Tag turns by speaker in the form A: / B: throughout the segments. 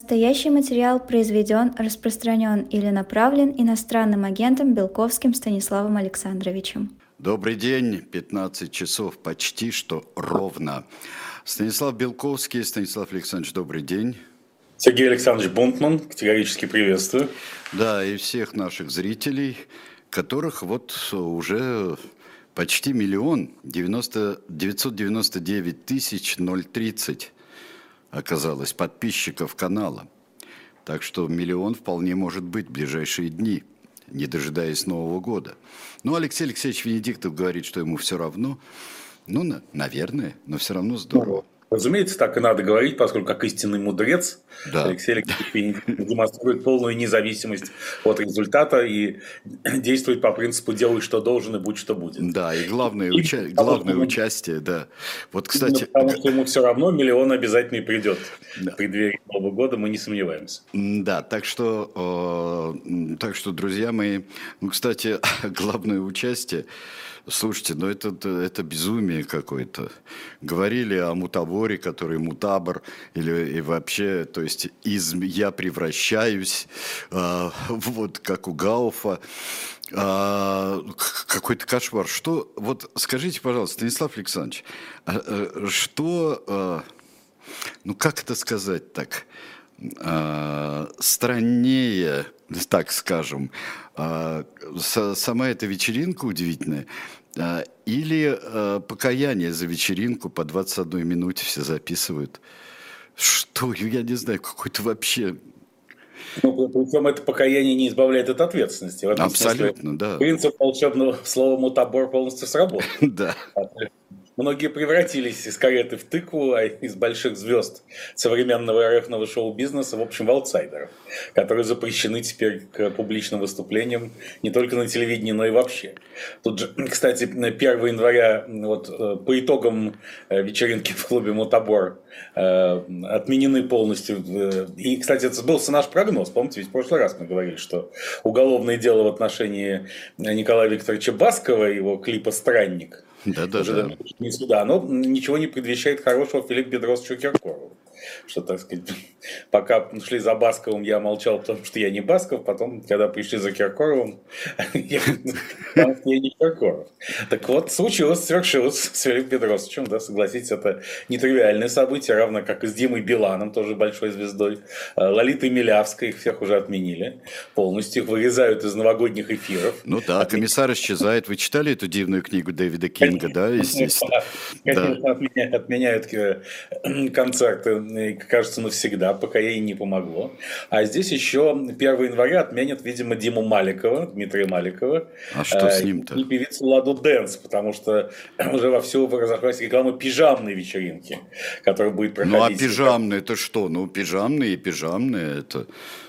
A: Настоящий материал произведен, распространен или направлен иностранным агентом Белковским Станиславом Александровичем.
B: Добрый день, 15 часов почти что ровно. Станислав Белковский, Станислав Александрович, добрый день.
C: Сергей Александрович Бунтман, категорически приветствую.
B: Да, и всех наших зрителей, которых вот уже почти миллион, 90, 999 тысяч 030 оказалось подписчиков канала. Так что миллион вполне может быть в ближайшие дни, не дожидаясь Нового года. Ну, Алексей Алексеевич Венедиктов говорит, что ему все равно. Ну, наверное, но все равно здорово.
C: Разумеется, так и надо говорить, поскольку как истинный мудрец
B: да.
C: Алексей Алексеевич демонстрирует полную независимость от результата и действует по принципу «делай, что должен, и будь, что будет».
B: Да, и главное, и, уча... главное ему, участие, да.
C: Вот, кстати... Потому что ему все равно миллион обязательно придет да. в преддверии Нового года, мы не сомневаемся.
B: Да, так что, э, так что, друзья мои, ну, кстати, главное участие Слушайте, ну это, это безумие какое-то. Говорили о мутаборе, который мутабор, или и вообще, то есть из я превращаюсь, э, вот как у Гауфа. А, какой-то кошмар. Что, вот скажите, пожалуйста, Станислав Александрович, а, а, что, а, ну как это сказать так, страннее, так скажем, сама эта вечеринка удивительная, или э, покаяние за вечеринку по 21 минуте все записывают. Что, я не знаю, какой-то вообще...
C: Ну, причем это покаяние не избавляет от ответственности.
B: Абсолютно, смысле, да.
C: Принцип волшебного слова «мутабор» полностью сработал.
B: Да.
C: Многие превратились из кареты в тыкву, а из больших звезд современного РФного шоу-бизнеса, в общем, в аутсайдеров, которые запрещены теперь к публичным выступлениям не только на телевидении, но и вообще. Тут же, кстати, 1 января вот, э, по итогам э, вечеринки в клубе «Мутабор» э, отменены полностью. И, кстати, это сбылся наш прогноз. Помните, ведь в прошлый раз мы говорили, что уголовное дело в отношении Николая Викторовича Баскова, его клипа «Странник»,
B: да, да, да.
C: Не сюда. Но ничего не предвещает хорошего Филипп Бедросовичу Киркорову. Что, так сказать, пока шли за Басковым, я молчал, потому что я не Басков. Потом, когда пришли за Киркоровым, я, что я не Киркоров. Так вот, случилось, свершилось с Филиппом Бедросовичем. Да, согласитесь, это нетривиальное событие, равно как и с Димой Биланом, тоже большой звездой. А, Лолитой Милявской, их всех уже отменили полностью. Их вырезают из новогодних эфиров.
B: Ну да, комиссар исчезает. Вы читали эту дивную книгу Дэвида Кинга? Да, естественно.
C: Конечно, да. отменяют, отменяют э, концерты, кажется, навсегда, пока ей не помогло. А здесь еще 1 января отменят, видимо, Диму Маликова, Дмитрия Маликова.
B: А что с э, ним-то?
C: И певицу Ладу Дэнс, потому что уже вовсю разошлась реклама пижамной вечеринки, которая будет проходить.
B: Ну а пижамные это что? Ну пижамные и пижамные это...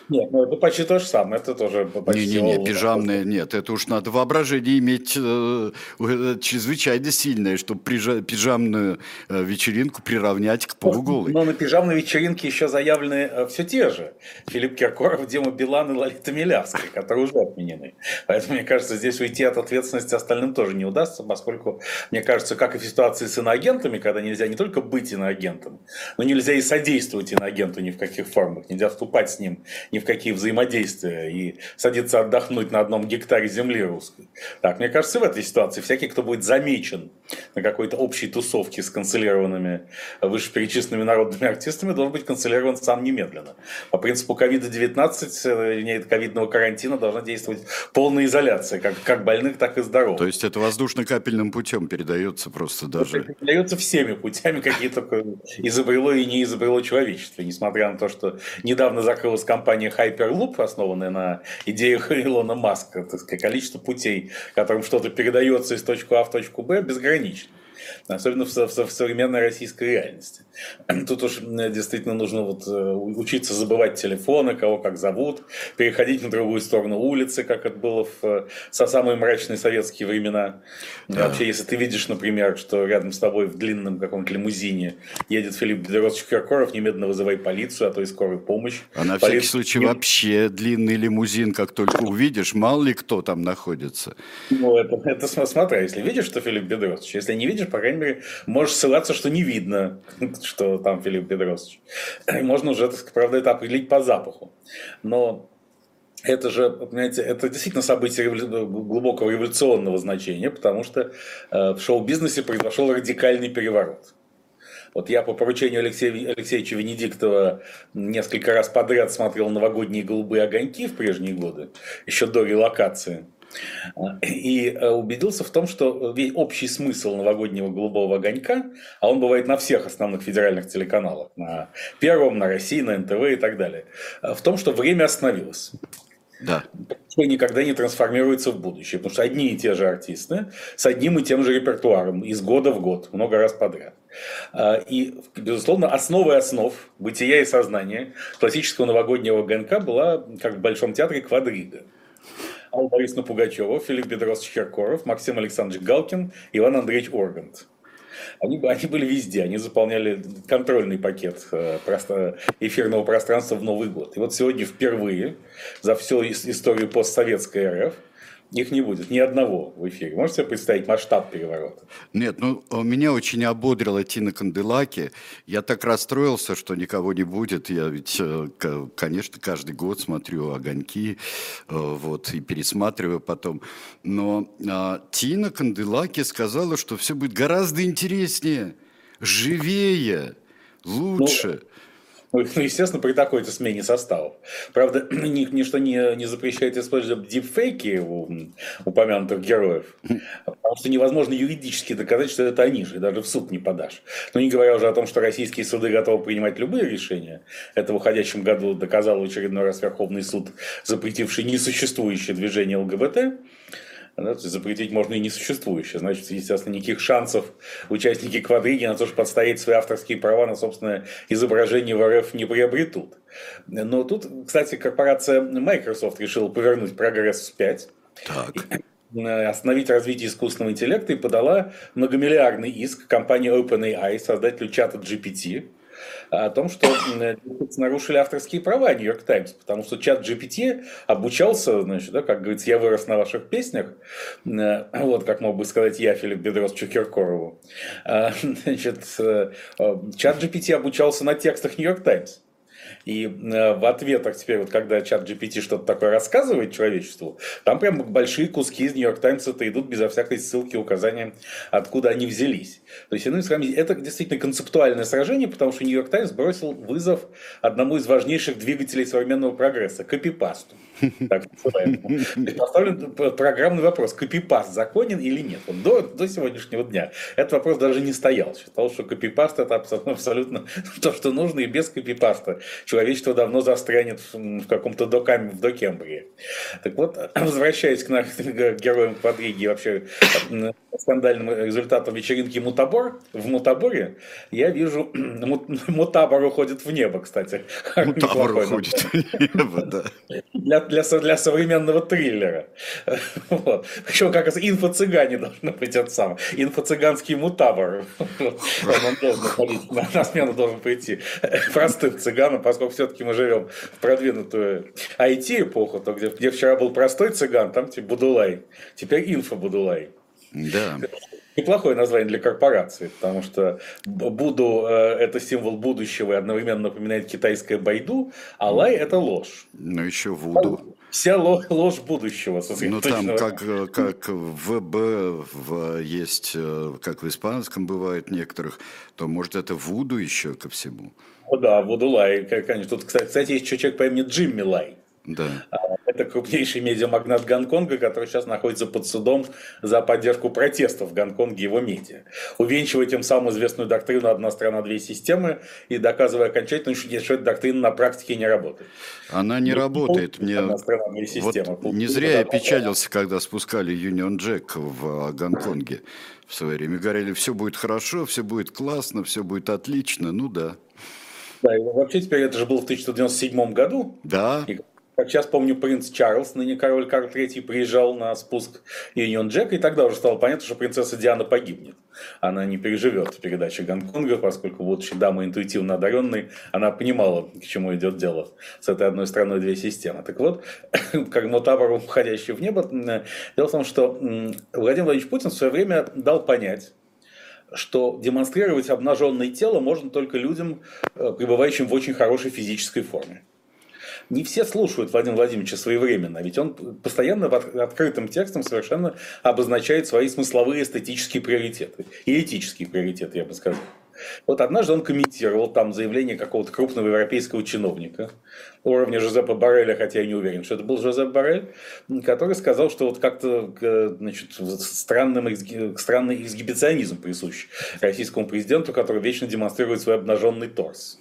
C: Нет, ну это почти то же самое, это тоже почти...
B: Не-не-не, пижамные, нет, это уж надо воображение иметь э, э чрезвычайно сильное, чтобы прижа, пижамную э, вечеринку приравнять к полуголой.
C: Но на пижамной вечеринке еще заявлены э, все те же. Филипп Киркоров, Дима Билан и Лолита Милявская, которые уже отменены. Поэтому, мне кажется, здесь уйти от ответственности остальным тоже не удастся, поскольку, мне кажется, как и в ситуации с иноагентами, когда нельзя не только быть иноагентом, но нельзя и содействовать иноагенту ни в каких формах, нельзя вступать с ним ни в какие взаимодействия и садиться отдохнуть на одном гектаре земли русской. Так, мне кажется, в этой ситуации всякий, кто будет замечен на какой-то общей тусовке с канцелированными вышеперечисленными народными артистами, должен быть канцелирован сам немедленно. По принципу ковида-19, нет ковидного карантина, должна действовать полная изоляция, как, как больных, так и здоровых.
B: То есть это воздушно-капельным путем передается просто даже?
C: Это передается всеми путями, какие только изобрело и не изобрело человечество, несмотря на то, что недавно закрылась компания компания Hyperloop, основанная на идеях Илона Маска, так сказать, количество путей, которым что-то передается из точки А в точку Б, безгранично особенно в, в, в современной российской реальности. Тут уж действительно нужно вот э, учиться забывать телефоны, кого как зовут, переходить на другую сторону улицы, как это было в, со самые мрачные советские времена. Да. Вообще, если ты видишь, например, что рядом с тобой в длинном каком-то лимузине едет Филипп Бедросович Киркоров, немедленно вызывай полицию, а то и скорую помощь.
B: А на Полиция... всякий случай вообще длинный лимузин, как только увидишь, мало ли кто там находится.
C: Ну, это, это смотря, если видишь, что Филипп Бедросович, если не видишь, по крайней мере, можешь ссылаться, что не видно, что там Филипп Бедросович. Можно уже, правда, это определить по запаху. Но это же, понимаете, это действительно событие глубокого революционного значения, потому что э, в шоу-бизнесе произошел радикальный переворот. Вот я по поручению Алексея Алексеевича Венедиктова несколько раз подряд смотрел новогодние голубые огоньки в прежние годы, еще до релокации. И э, убедился в том, что весь общий смысл новогоднего голубого огонька, а он бывает на всех основных федеральных телеканалах, на Первом, на России, на НТВ и так далее, э, в том, что время остановилось. Да. Что никогда не трансформируется в будущее. Потому что одни и те же артисты с одним и тем же репертуаром из года в год, много раз подряд. А, и, безусловно, основой основ бытия и сознания классического новогоднего ГНК была, как в Большом театре, квадрига. Алла Борисовна Пугачева, Филипп Бедросович Киркоров, Максим Александрович Галкин, Иван Андреевич Органт. Они, они были везде, они заполняли контрольный пакет э, эфирного пространства в Новый год. И вот сегодня впервые за всю историю постсоветской РФ их не будет, ни одного в эфире. Можете себе представить масштаб переворота?
B: Нет, ну, меня очень ободрила Тина Канделаки. Я так расстроился, что никого не будет. Я ведь, э, конечно, каждый год смотрю «Огоньки», э, вот, и пересматриваю потом. Но а, Тина Канделаки сказала, что все будет гораздо интереснее, живее, лучше. Ну,
C: ну, естественно, при такой-то смене составов. Правда, ничто не, не запрещает использовать дипфейки у упомянутых героев, потому что невозможно юридически доказать, что это они же, и даже в суд не подашь. Но не говоря уже о том, что российские суды готовы принимать любые решения. Это в уходящем году доказал очередной раз Верховный суд, запретивший несуществующее движение ЛГБТ. Да, запретить можно и несуществующее. Значит, естественно, никаких шансов участники квадриги на то, чтобы подставить свои авторские права на собственное изображение в РФ не приобретут. Но тут, кстати, корпорация Microsoft решила повернуть прогресс вспять. Так остановить развитие искусственного интеллекта и подала многомиллиардный иск компании OpenAI, создателю чата GPT, о том, что нарушили авторские права Нью-Йорк Таймс, потому что чат GPT обучался, значит, да, как говорится, я вырос на ваших песнях, э, вот как мог бы сказать я, Филипп Бедрос Чукеркорову. А, значит, э, э, чат GPT обучался на текстах Нью-Йорк Таймс. И э, в ответах теперь, вот когда чат GPT что-то такое рассказывает человечеству, там прям большие куски из Нью-Йорк Таймс это идут безо всякой ссылки, указания, откуда они взялись. То есть, иными словами, это действительно концептуальное сражение, потому что Нью-Йорк Таймс бросил вызов одному из важнейших двигателей современного прогресса – копипасту. Так Поставлен программный вопрос, копипаст законен или нет. Вот до, до сегодняшнего дня этот вопрос даже не стоял. Считал, что копипаст это абсолютно то, что нужно, и без копипаста человечество давно застрянет в каком-то докаме, в докембрии. Так вот, возвращаясь к нашим героям квадриги вообще скандальным результатом вечеринки Мутабор, в Мутаборе я вижу, Мутабор уходит в небо, кстати.
B: Мутабор уходит в небо, да.
C: Для, для, для современного триллера. Вот. Причем как раз инфо-цыгане должны быть это самое. Инфо-цыганский мутабор. Он должен на, на смену должен прийти простым цыганам, поскольку все-таки мы живем в продвинутую IT-эпоху, то где, где вчера был простой цыган, там типа Будулай. Теперь инфо-Будулай.
B: Да.
C: Неплохое название для корпорации, потому что Буду э, – это символ будущего и одновременно напоминает китайское байду, а лай – это ложь.
B: Ну, еще Вуду.
C: Вся ложь будущего.
B: Ну, там как, э, как в ВБ в, есть, э, как в испанском бывает некоторых, то может это Вуду еще ко всему.
C: О, да, Вуду Лай, конечно. Тут, кстати, есть еще человек по имени Джимми Лай.
B: Да.
C: А, это крупнейший медиамагнат Гонконга, который сейчас находится под судом за поддержку протестов в Гонконге его медиа. Увенчивая тем самым известную доктрину «одна страна, две системы» и доказывая окончательно, что эта доктрина на практике не работает.
B: Она не ну, работает. Мне... Одна страна, две системы. Вот не зря я печалился, когда спускали Union Jack в Гонконге в свое время. Говорили, все будет хорошо, все будет классно, все будет отлично. Ну да.
C: Да, и вообще теперь это же было в 1997 году.
B: Да. И
C: как сейчас помню, принц Чарльз, ныне король Карл III, приезжал на спуск Юнион Джека, и тогда уже стало понятно, что принцесса Диана погибнет. Она не переживет передачи Гонконга, поскольку, будучи дамой интуитивно одаренной, она понимала, к чему идет дело с этой одной страной две системы. Так вот, как Мотабор, уходящий в небо, дело в том, что Владимир Владимирович Путин в свое время дал понять, что демонстрировать обнаженное тело можно только людям, э, пребывающим в очень хорошей физической форме. Не все слушают Владимира Владимировича своевременно, ведь он постоянно открытым текстом совершенно обозначает свои смысловые эстетические приоритеты. И этические приоритеты, я бы сказал. Вот однажды он комментировал там заявление какого-то крупного европейского чиновника уровня Жозепа Барреля, хотя я не уверен, что это был Жозеп Баррель, который сказал, что вот как-то значит, странным, странный эксгибиционизм присущ российскому президенту, который вечно демонстрирует свой обнаженный торс.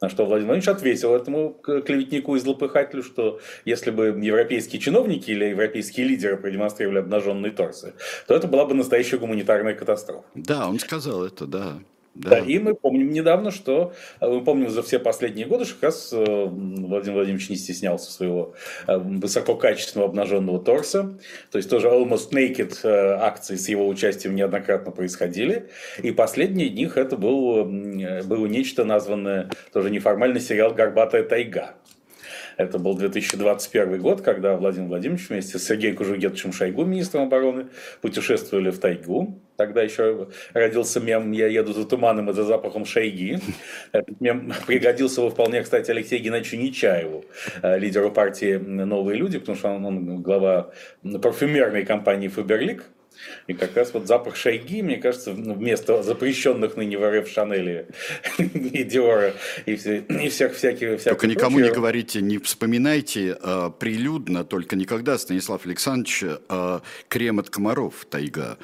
C: На что Владимир Владимирович ответил этому клеветнику и злопыхателю, что если бы европейские чиновники или европейские лидеры продемонстрировали обнаженные торсы, то это была бы настоящая гуманитарная катастрофа.
B: Да, он сказал это, да.
C: Да. да, и мы помним недавно, что э, мы помним за все последние годы, что как раз э, Владимир Владимирович не стеснялся своего э, высококачественного обнаженного торса. То есть тоже almost naked акции с его участием неоднократно происходили. И последний из них это был, было нечто названное тоже неформальный сериал «Горбатая тайга». Это был 2021 год, когда Владимир Владимирович вместе с Сергеем Кужугетовичем Шойгу, министром обороны, путешествовали в тайгу. Тогда еще родился мем «Я еду за туманом и за запахом шайги». Этот мем пригодился бы вполне, кстати, Алексею Геннадьевичу Нечаеву, э, лидеру партии «Новые люди», потому что он, он глава парфюмерной компании «Фаберлик». И как раз вот запах шайги, мне кажется, вместо запрещенных ныне в РФ Шанели и Диора и, все, и всех всяких...
B: Только никому прочего. не говорите, не вспоминайте э, прилюдно, только никогда, Станислав Александрович, э, крем от комаров «Тайга»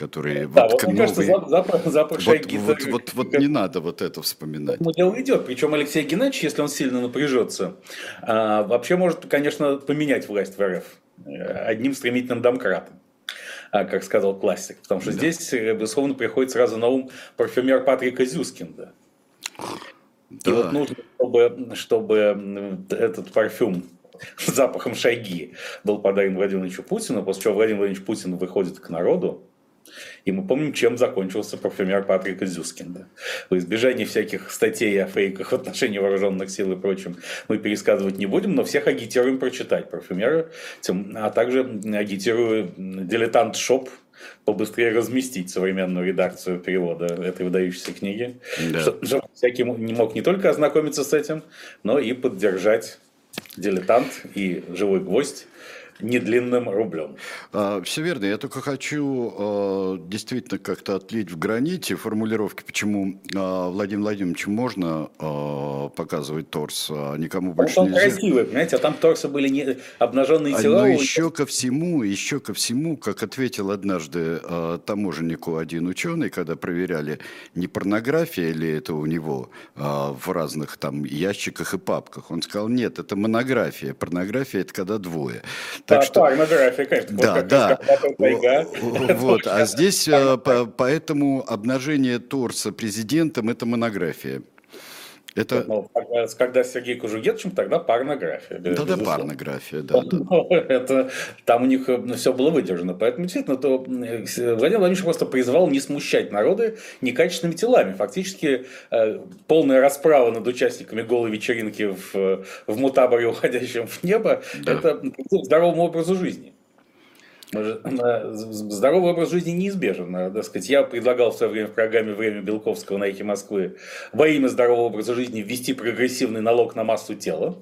B: которые
C: да, вот, вот мне новые... кажется, запах, запах
B: вот, шайги. Вот, вот, вот, вот не надо вот это вспоминать.
C: Дело идет. Причем Алексей Геннадьевич, если он сильно напряжется, а, вообще может, конечно, поменять власть в РФ э, одним стремительным домкратом. А, как сказал классик. Потому что да. здесь, э, безусловно, приходит сразу на ум парфюмер Патрика Зюскинда. Да. И вот нужно, чтобы, чтобы этот парфюм с запахом шаги был подарен Владимиру Владимировичу Путину, после чего Владимир Владимирович Путин выходит к народу, и мы помним, чем закончился парфюмер Патрика Зюскинда. В избежание всяких статей о фейках в отношении вооруженных сил и прочим мы пересказывать не будем, но всех агитируем прочитать парфюмера, а также агитирую Дилетант shop побыстрее разместить современную редакцию перевода этой выдающейся книги, да. чтобы всякий не мог не только ознакомиться с этим, но и поддержать дилетант и живой гвоздь недлинным рублем.
B: А, все верно. Я только хочу а, действительно как-то отлить в граните формулировки, почему а, Владимир Владимирович можно а, показывать торс, а никому больше
C: он нельзя. Он красивый, понимаете, а там торсы были не обнаженные а, тела.
B: Но еще ко всему, еще ко всему, как ответил однажды а, таможеннику один ученый, когда проверяли, не порнография ли это у него а, в разных там ящиках и папках, он сказал, нет, это монография. Порнография – это когда двое.
C: Так что... порнография, конечно.
B: Да, да. Тайга. Вот, а здесь э, поэтому обнажение торса президентом – это монография.
C: Это... Ну, когда с Сергеем Кужугетовичем, тогда порнография.
B: Тогда порнография, да. да.
C: Ну, это, там у них ну, все было выдержано. Поэтому, действительно, то Владимир Владимирович просто призвал не смущать народы некачественными телами. Фактически, э, полная расправа над участниками голой вечеринки в, в мутаборе, уходящем в небо, да. это здоровому образу жизни. Здоровый образ жизни неизбежен. Так сказать. Я предлагал в свое время в программе «Время Белковского» на «Эхе Москвы» во имя здорового образа жизни ввести прогрессивный налог на массу тела.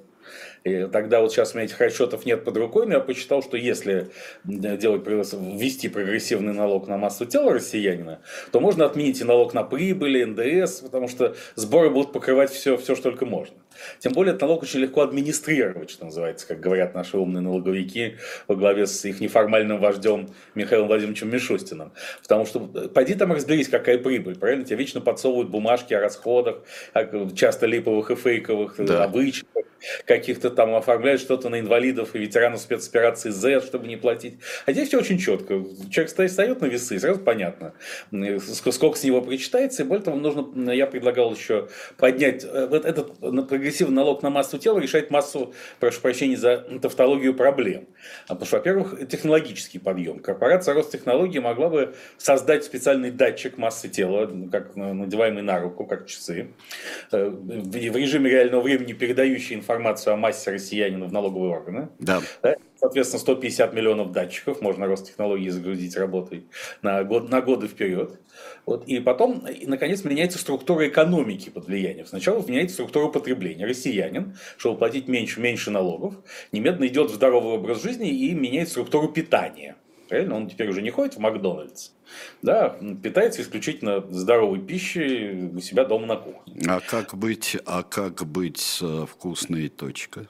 C: И тогда вот сейчас у меня этих расчетов нет под рукой, но я посчитал, что если делать, ввести прогрессивный налог на массу тела россиянина, то можно отменить и налог на прибыль, НДС, потому что сборы будут покрывать все, все что только можно. Тем более, этот налог очень легко администрировать, что называется, как говорят наши умные налоговики во главе с их неформальным вождем Михаилом Владимировичем Мишустиным. Потому что пойди там разберись, какая прибыль, правильно? Тебе вечно подсовывают бумажки о расходах, часто липовых и фейковых, да. обычных, каких-то там оформляют что-то на инвалидов и ветеранов спецоперации Z, чтобы не платить. А здесь все очень четко. Человек стоит, встает на весы, сразу понятно, сколько с него причитается. И более того, нужно, я предлагал еще поднять э, вот этот прогрессивный налог на массу тела, решать массу, прошу прощения за тавтологию проблем. А потому что, во-первых, технологический подъем. Корпорация Ростехнологии могла бы создать специальный датчик массы тела, как надеваемый на руку, как часы, э, в режиме реального времени передающий информацию информацию о массе россиянина в налоговые органы.
B: Да.
C: Соответственно, 150 миллионов датчиков, можно Ростехнологии загрузить работой на, год, на годы вперед. Вот. И потом, и, наконец, меняется структура экономики под влиянием. Сначала меняется структура потребления. Россиянин, чтобы платить меньше, меньше налогов, немедленно идет в здоровый образ жизни и меняет структуру питания. Правильно? Он теперь уже не ходит в Макдональдс. Да, питается исключительно здоровой пищей у себя дома на кухне.
B: А как быть, а как быть с э, вкусной точкой?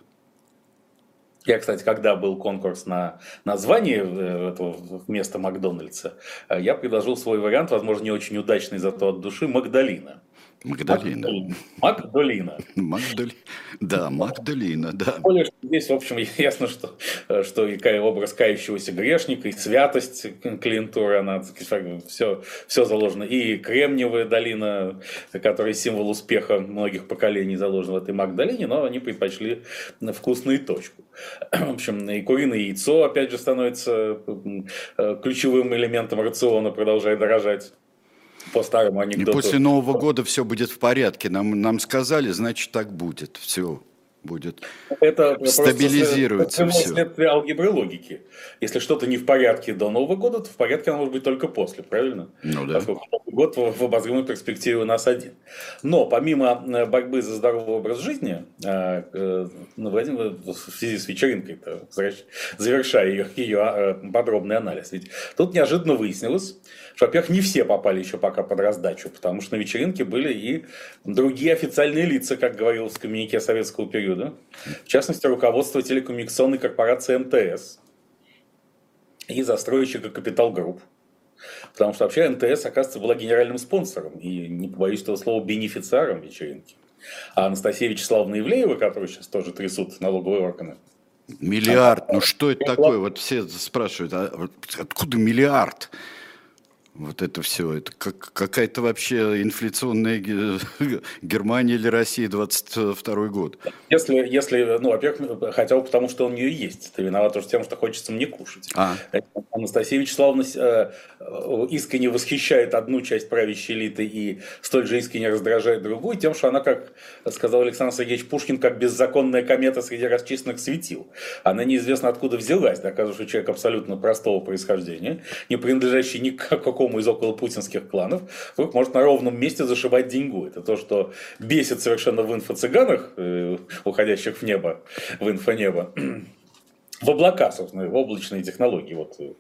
C: Я, кстати, когда был конкурс на название э, этого места Макдональдса, э, я предложил свой вариант, возможно, не очень удачный, зато от души, Магдалина.
B: Магдалина.
C: Магдалина.
B: Магдалина. Да, Магдалина, да.
C: Более, что здесь, в общем, ясно, что, что и образ кающегося грешника, и святость клиентуры, она все, все заложено. И Кремниевая долина, которая символ успеха многих поколений, заложена в этой Магдалине, но они предпочли вкусную точку. В общем, и куриное яйцо, опять же, становится ключевым элементом рациона, продолжая дорожать по старому анекдоту.
B: И после Нового года все будет в порядке. Нам, нам сказали, значит, так будет. Все будет.
C: Это
B: стабилизируется
C: это все. следствие алгебры логики. Если что-то не в порядке до Нового года, то в порядке оно может быть только после, правильно?
B: Ну да.
C: Поскольку Новый год в, в обозримой перспективе у нас один. Но помимо э, борьбы за здоровый образ жизни, э, э, ну, Владимир, в связи с вечеринкой, завершая ее, ее подробный анализ, ведь тут неожиданно выяснилось, что, во-первых, не все попали еще пока под раздачу, потому что на вечеринке были и другие официальные лица, как говорилось в коммюнике советского периода. В частности, руководство телекоммуникационной корпорации МТС и застройщика Capital Group. Потому что вообще МТС, оказывается, была генеральным спонсором и, не побоюсь этого слова, бенефициаром вечеринки. А Анастасия Вячеславовна Ивлеева, которую сейчас тоже трясут налоговые органы,
B: Миллиард, ну что это такое? Вот все спрашивают, а откуда миллиард? Вот это все, это как, какая-то вообще инфляционная Германия или Россия 22 год.
C: Если, если, ну, во-первых, хотя бы потому, что он у нее есть. Ты виноват уже тем, что хочется мне кушать. А. Анастасия Вячеславовна э, искренне восхищает одну часть правящей элиты и столь же искренне раздражает другую тем, что она, как сказал Александр Сергеевич Пушкин, как беззаконная комета среди расчистных светил. Она неизвестно откуда взялась, доказывая, что человек абсолютно простого происхождения, не принадлежащий ни к какому из околопутинских кланов, вдруг может на ровном месте зашивать деньгу. Это то, что бесит совершенно в инфо-цыганах, э, уходящих в небо, в инфо-небо в облака, собственно, в облачные технологии. Вот э,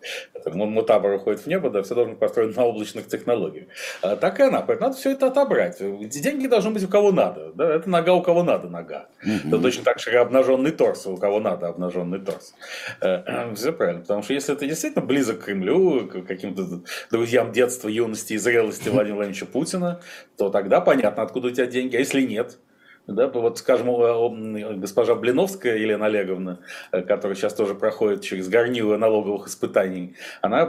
C: ну, мутабор уходит в небо, да, все должно быть построено на облачных технологиях. А, так и она. Поэтому надо все это отобрать. Деньги должны быть у кого надо. Да? Это нога у кого надо нога. Угу. Это точно так же обнаженный торс у кого надо обнаженный торс. Э, все правильно. Потому что если это действительно близок к Кремлю, к каким-то друзьям детства, юности и зрелости Владимира Владимировича Путина, то тогда понятно, откуда у тебя деньги. А если нет, да, вот, скажем, госпожа Блиновская Елена Олеговна, э, которая сейчас тоже проходит через горнило налоговых испытаний, она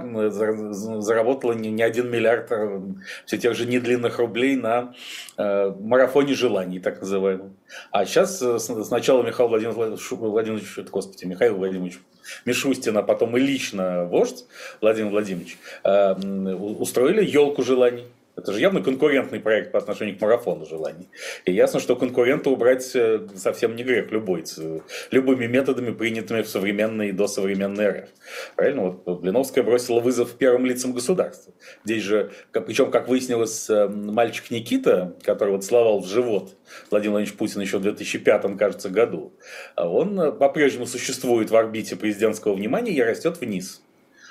C: заработала не один миллиард э, все тех же недлинных рублей на э, марафоне желаний, так называемом. А сейчас сначала Михаил Владимирович, Владимирович господи, Михаил Владимирович Мишустин, а потом и лично вождь Владимир Владимирович устроили елку желаний. Это же явно конкурентный проект по отношению к марафону желаний. И ясно, что конкурента убрать э, совсем не грех любой, любыми методами, принятыми в современной и досовременной РФ. Правильно? Вот Блиновская бросила вызов первым лицам государства. Здесь же, причем, как выяснилось, э, мальчик Никита, который вот словал в живот Владимир Владимирович Путин еще в 2005, кажется, году, он э, по-прежнему существует в орбите президентского внимания и растет вниз.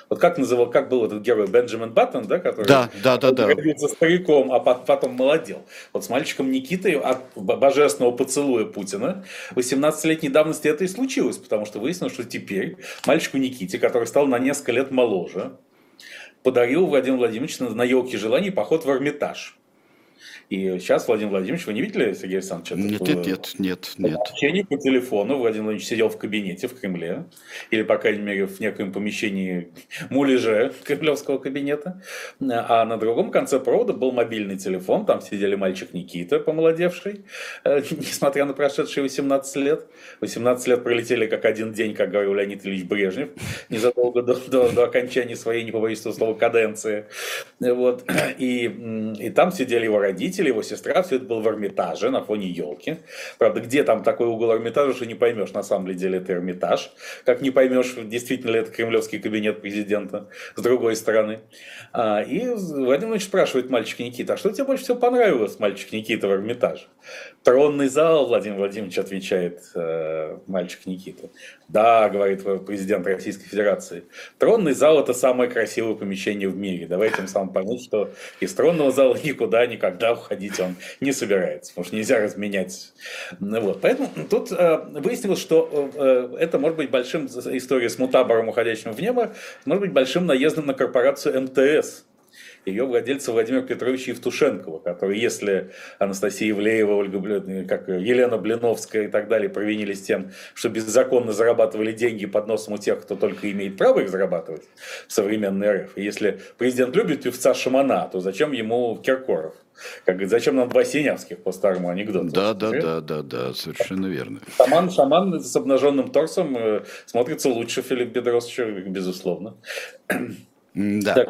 C: Вот как называл, как был этот герой Бенджамин Баттон, да, который
B: да, да, да, да.
C: родился стариком, а потом молодел. Вот с мальчиком Никитой от божественного поцелуя Путина 18-летней давности это и случилось, потому что выяснилось, что теперь мальчику Никите, который стал на несколько лет моложе, подарил Владимир Владимирович на елке желаний поход в Эрмитаж. И сейчас Владимир Владимирович, вы не видели, Сергей Александрович?
B: Нет, нет, нет, нет, нет.
C: Общение по телефону Владимир Владимирович сидел в кабинете в Кремле, или, по крайней мере, в некоем помещении муляже кремлевского кабинета, а на другом конце провода был мобильный телефон, там сидели мальчик Никита, помолодевший, э, несмотря на прошедшие 18 лет. 18 лет пролетели как один день, как говорил Леонид Ильич Брежнев, незадолго до, до, до окончания своей, не побоюсь слова, каденции. Вот. И, и там сидели его родители, родители, его сестра, все это было в Эрмитаже на фоне елки. Правда, где там такой угол Эрмитажа, что не поймешь, на самом деле это Эрмитаж. Как не поймешь, действительно ли это кремлевский кабинет президента с другой стороны. А, и Владимир Владимирович спрашивает мальчик Никита, а что тебе больше всего понравилось, мальчик Никита, в Эрмитаже? Тронный зал, Владимир Владимирович отвечает э, мальчик Никита. Да, говорит президент Российской Федерации, тронный зал это самое красивое помещение в мире. Давайте им сам понять, что из тронного зала никуда никогда уходить он не собирается, потому что нельзя разменять. Ну вот. Поэтому тут э, выяснилось, что э, это может быть большим, история с мутабором, уходящим в небо, может быть большим наездом на корпорацию МТС, ее владельца Владимира Петровича Евтушенкова, который, если Анастасия Ивлеева, Ольга, как Елена Блиновская и так далее провинились тем, что беззаконно зарабатывали деньги под носом у тех, кто только имеет право их зарабатывать в современной РФ. И если президент любит певца Шамана, то зачем ему Киркоров? Как говорит, зачем нам два Синявских по старому анекдоту?
B: Да, да, да, да, да, совершенно верно.
C: Шаман, шаман с обнаженным торсом э, смотрится лучше Филипп Бедросовича, безусловно.
B: Да. Так,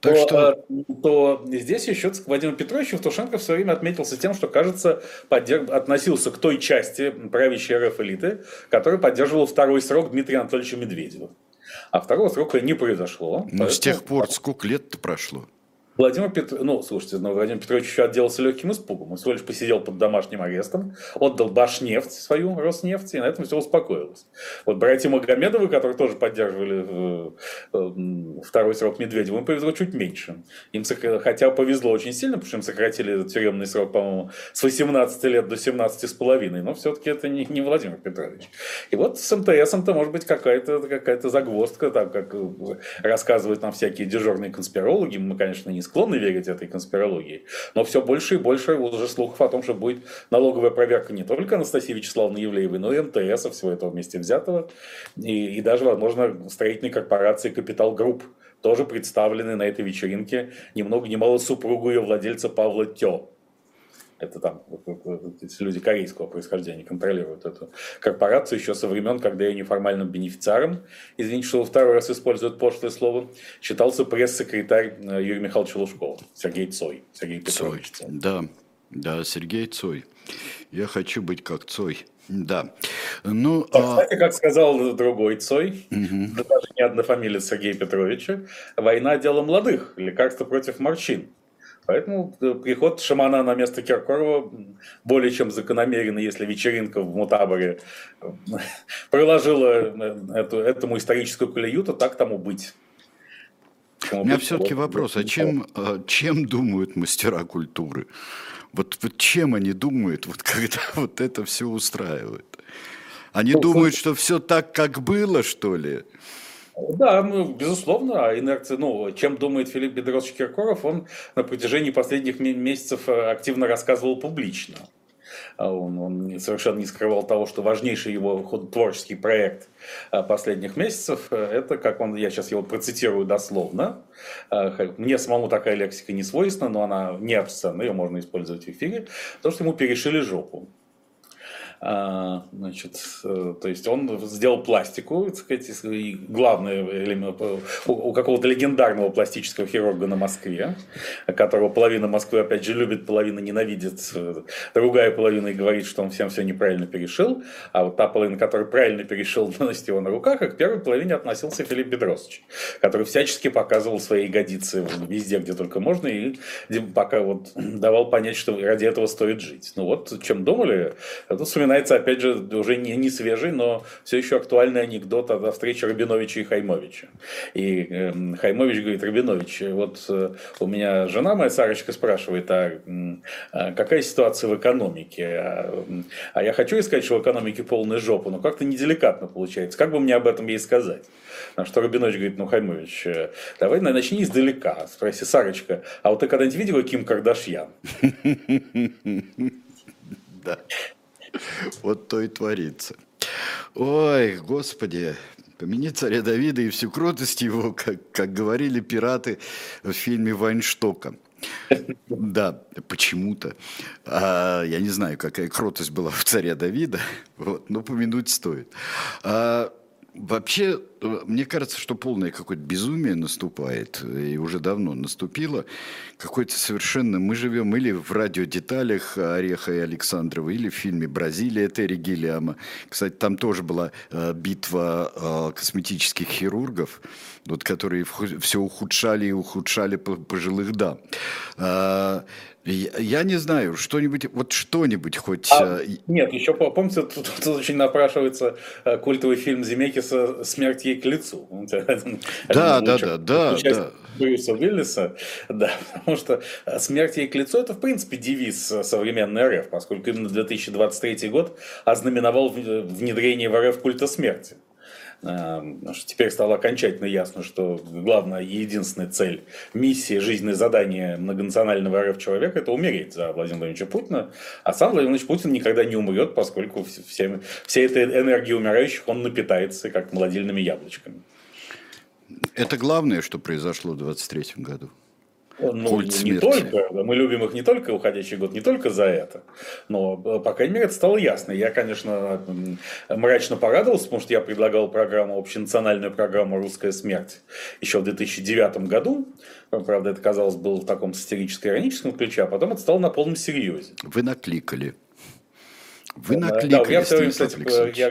B: так
C: то,
B: что...
C: Э, то здесь еще Владимир Петрович Евтушенко в свое время отметился тем, что, кажется, поддерж... относился к той части правящей РФ элиты, которая поддерживала второй срок Дмитрия Анатольевича Медведева. А второго срока не произошло.
B: Но поэтому... с тех пор сколько лет-то прошло?
C: Владимир Петрович, ну, слушайте, ну, Владимир Петрович еще отделался легким испугом. Он всего лишь посидел под домашним арестом, отдал Башнефть свою, Роснефть, и на этом все успокоилось. Вот братья Магомедовы, которые тоже поддерживали э, э, второй срок Медведева, им повезло чуть меньше. Им, хотя повезло очень сильно, потому что им сократили тюремный срок, по-моему, с 18 лет до 17 с половиной, но все-таки это не, не Владимир Петрович. И вот с МТСом-то может быть какая-то какая загвоздка, так как рассказывают нам всякие дежурные конспирологи, мы, конечно, не склонны верить этой конспирологии, но все больше и больше уже слухов о том, что будет налоговая проверка не только Анастасии Вячеславовны Ивлеевой, но и МТС, всего этого вместе взятого, и, и даже, возможно, строительной корпорации «Capital Group», тоже представлены на этой вечеринке ни много ни мало супругу ее владельца Павла Тё. Это там люди корейского происхождения контролируют эту корпорацию еще со времен, когда ее неформальным бенефициаром, извините, что второй раз используют пошлое слово, считался пресс-секретарь э, Юрия Михайловича Лужкова, Сергей Цой. Сергей
B: Петрович Цой. Да, да, Сергей Цой. Я хочу быть как Цой. Да. Ну,
C: а... Кстати, как сказал другой Цой, угу. да даже не одна фамилия Сергея Петровича, война – дело молодых, лекарство против морщин. Поэтому э, приход шамана на место Киркорова более чем закономерен, если вечеринка в Мутаборе э, приложила э, эту, этому историческую колею, то так тому быть.
B: У меня все-таки вопрос, а чем, чем думают мастера культуры? Вот, вот чем они думают, вот когда вот это все устраивают? Они ну, думают, что все так, как было, что ли?
C: Да, ну, безусловно, а инерция, ну, чем думает Филипп Бедросович Киркоров, он на протяжении последних месяцев э, активно рассказывал публично. А он, он совершенно не скрывал того, что важнейший его творческий проект э, последних месяцев, э, это, как он, я сейчас его процитирую дословно, мне самому такая лексика не свойственна, но она не обсценна, ее можно использовать в эфире, то, что ему перешили жопу. А, значит, э, то есть он сделал пластику, так сказать, главный элемент у какого-то легендарного пластического хирурга на Москве, которого половина Москвы, опять же, любит, половина ненавидит, другая половина и говорит, что он всем все неправильно перешил, а вот та половина, которая правильно перешил, носит его на руках, а к первой половине относился Филипп Бедросович, который всячески показывал свои ягодицы везде, где только можно, и пока вот давал понять, что ради этого стоит жить. Ну вот, чем думали, это вспоминается, опять же, уже не, не свежий, но все еще актуальный анекдот о встрече Рабиновича и Хаймовича. И э, Хаймович говорит, Рабинович, вот э, у меня жена моя, Сарочка, спрашивает, а, а какая ситуация в экономике? А, а я хочу сказать, что в экономике полная жопа, но как-то неделикатно получается. Как бы мне об этом ей сказать? На что Рабинович говорит, ну, Хаймович, э, давай начни издалека. Спроси, Сарочка, а вот ты когда-нибудь видела Ким Кардашьян?
B: Да. Вот то и творится. Ой, господи, помяни царя Давида и всю кротость его, как, как говорили пираты в фильме Вайнштока. Да, почему-то. А, я не знаю, какая кротость была в царя Давида, вот, но помянуть стоит. А, вообще, мне кажется, что полное какое-то безумие наступает, и уже давно наступило. Какое-то совершенно... Мы живем или в радиодеталях Ореха и Александрова, или в фильме «Бразилия» Терри Гиллиама. Кстати, там тоже была э, битва э, косметических хирургов, вот, которые все ухудшали и ухудшали пожилых дам. А, я не знаю, что-нибудь, вот что-нибудь хоть... А,
C: э, нет, еще помните, тут, тут очень напрашивается э, культовый фильм Земекиса «Смерть ей к лицу».
B: Да, да, да, да, да.
C: Брюса Уиллиса, да, потому что «Смерть ей к лицу» – это, в принципе, девиз современной РФ, поскольку именно 2023 год ознаменовал внедрение в РФ культа смерти. Эм, теперь стало окончательно ясно, что главная и единственная цель, миссия, жизненное задание многонационального РФ человека – это умереть за Владимира Владимировича Путина, а сам Владимир Владимирович Путин никогда не умрет, поскольку всем, всей этой энергией умирающих он напитается как молодильными яблочками.
B: Это главное, что произошло в 2023 году.
C: Ну, Культ не только, мы любим их не только уходящий год, не только за это, но, по крайней мере, это стало ясно. Я, конечно, мрачно порадовался, потому что я предлагал программу, общенациональную программу «Русская смерть» еще в 2009 году. Правда, это, казалось, было в таком сатирическо-ироническом ключе, а потом это стало на полном серьезе.
B: Вы накликали. Вы накликали, да,
C: я время, кстати, я,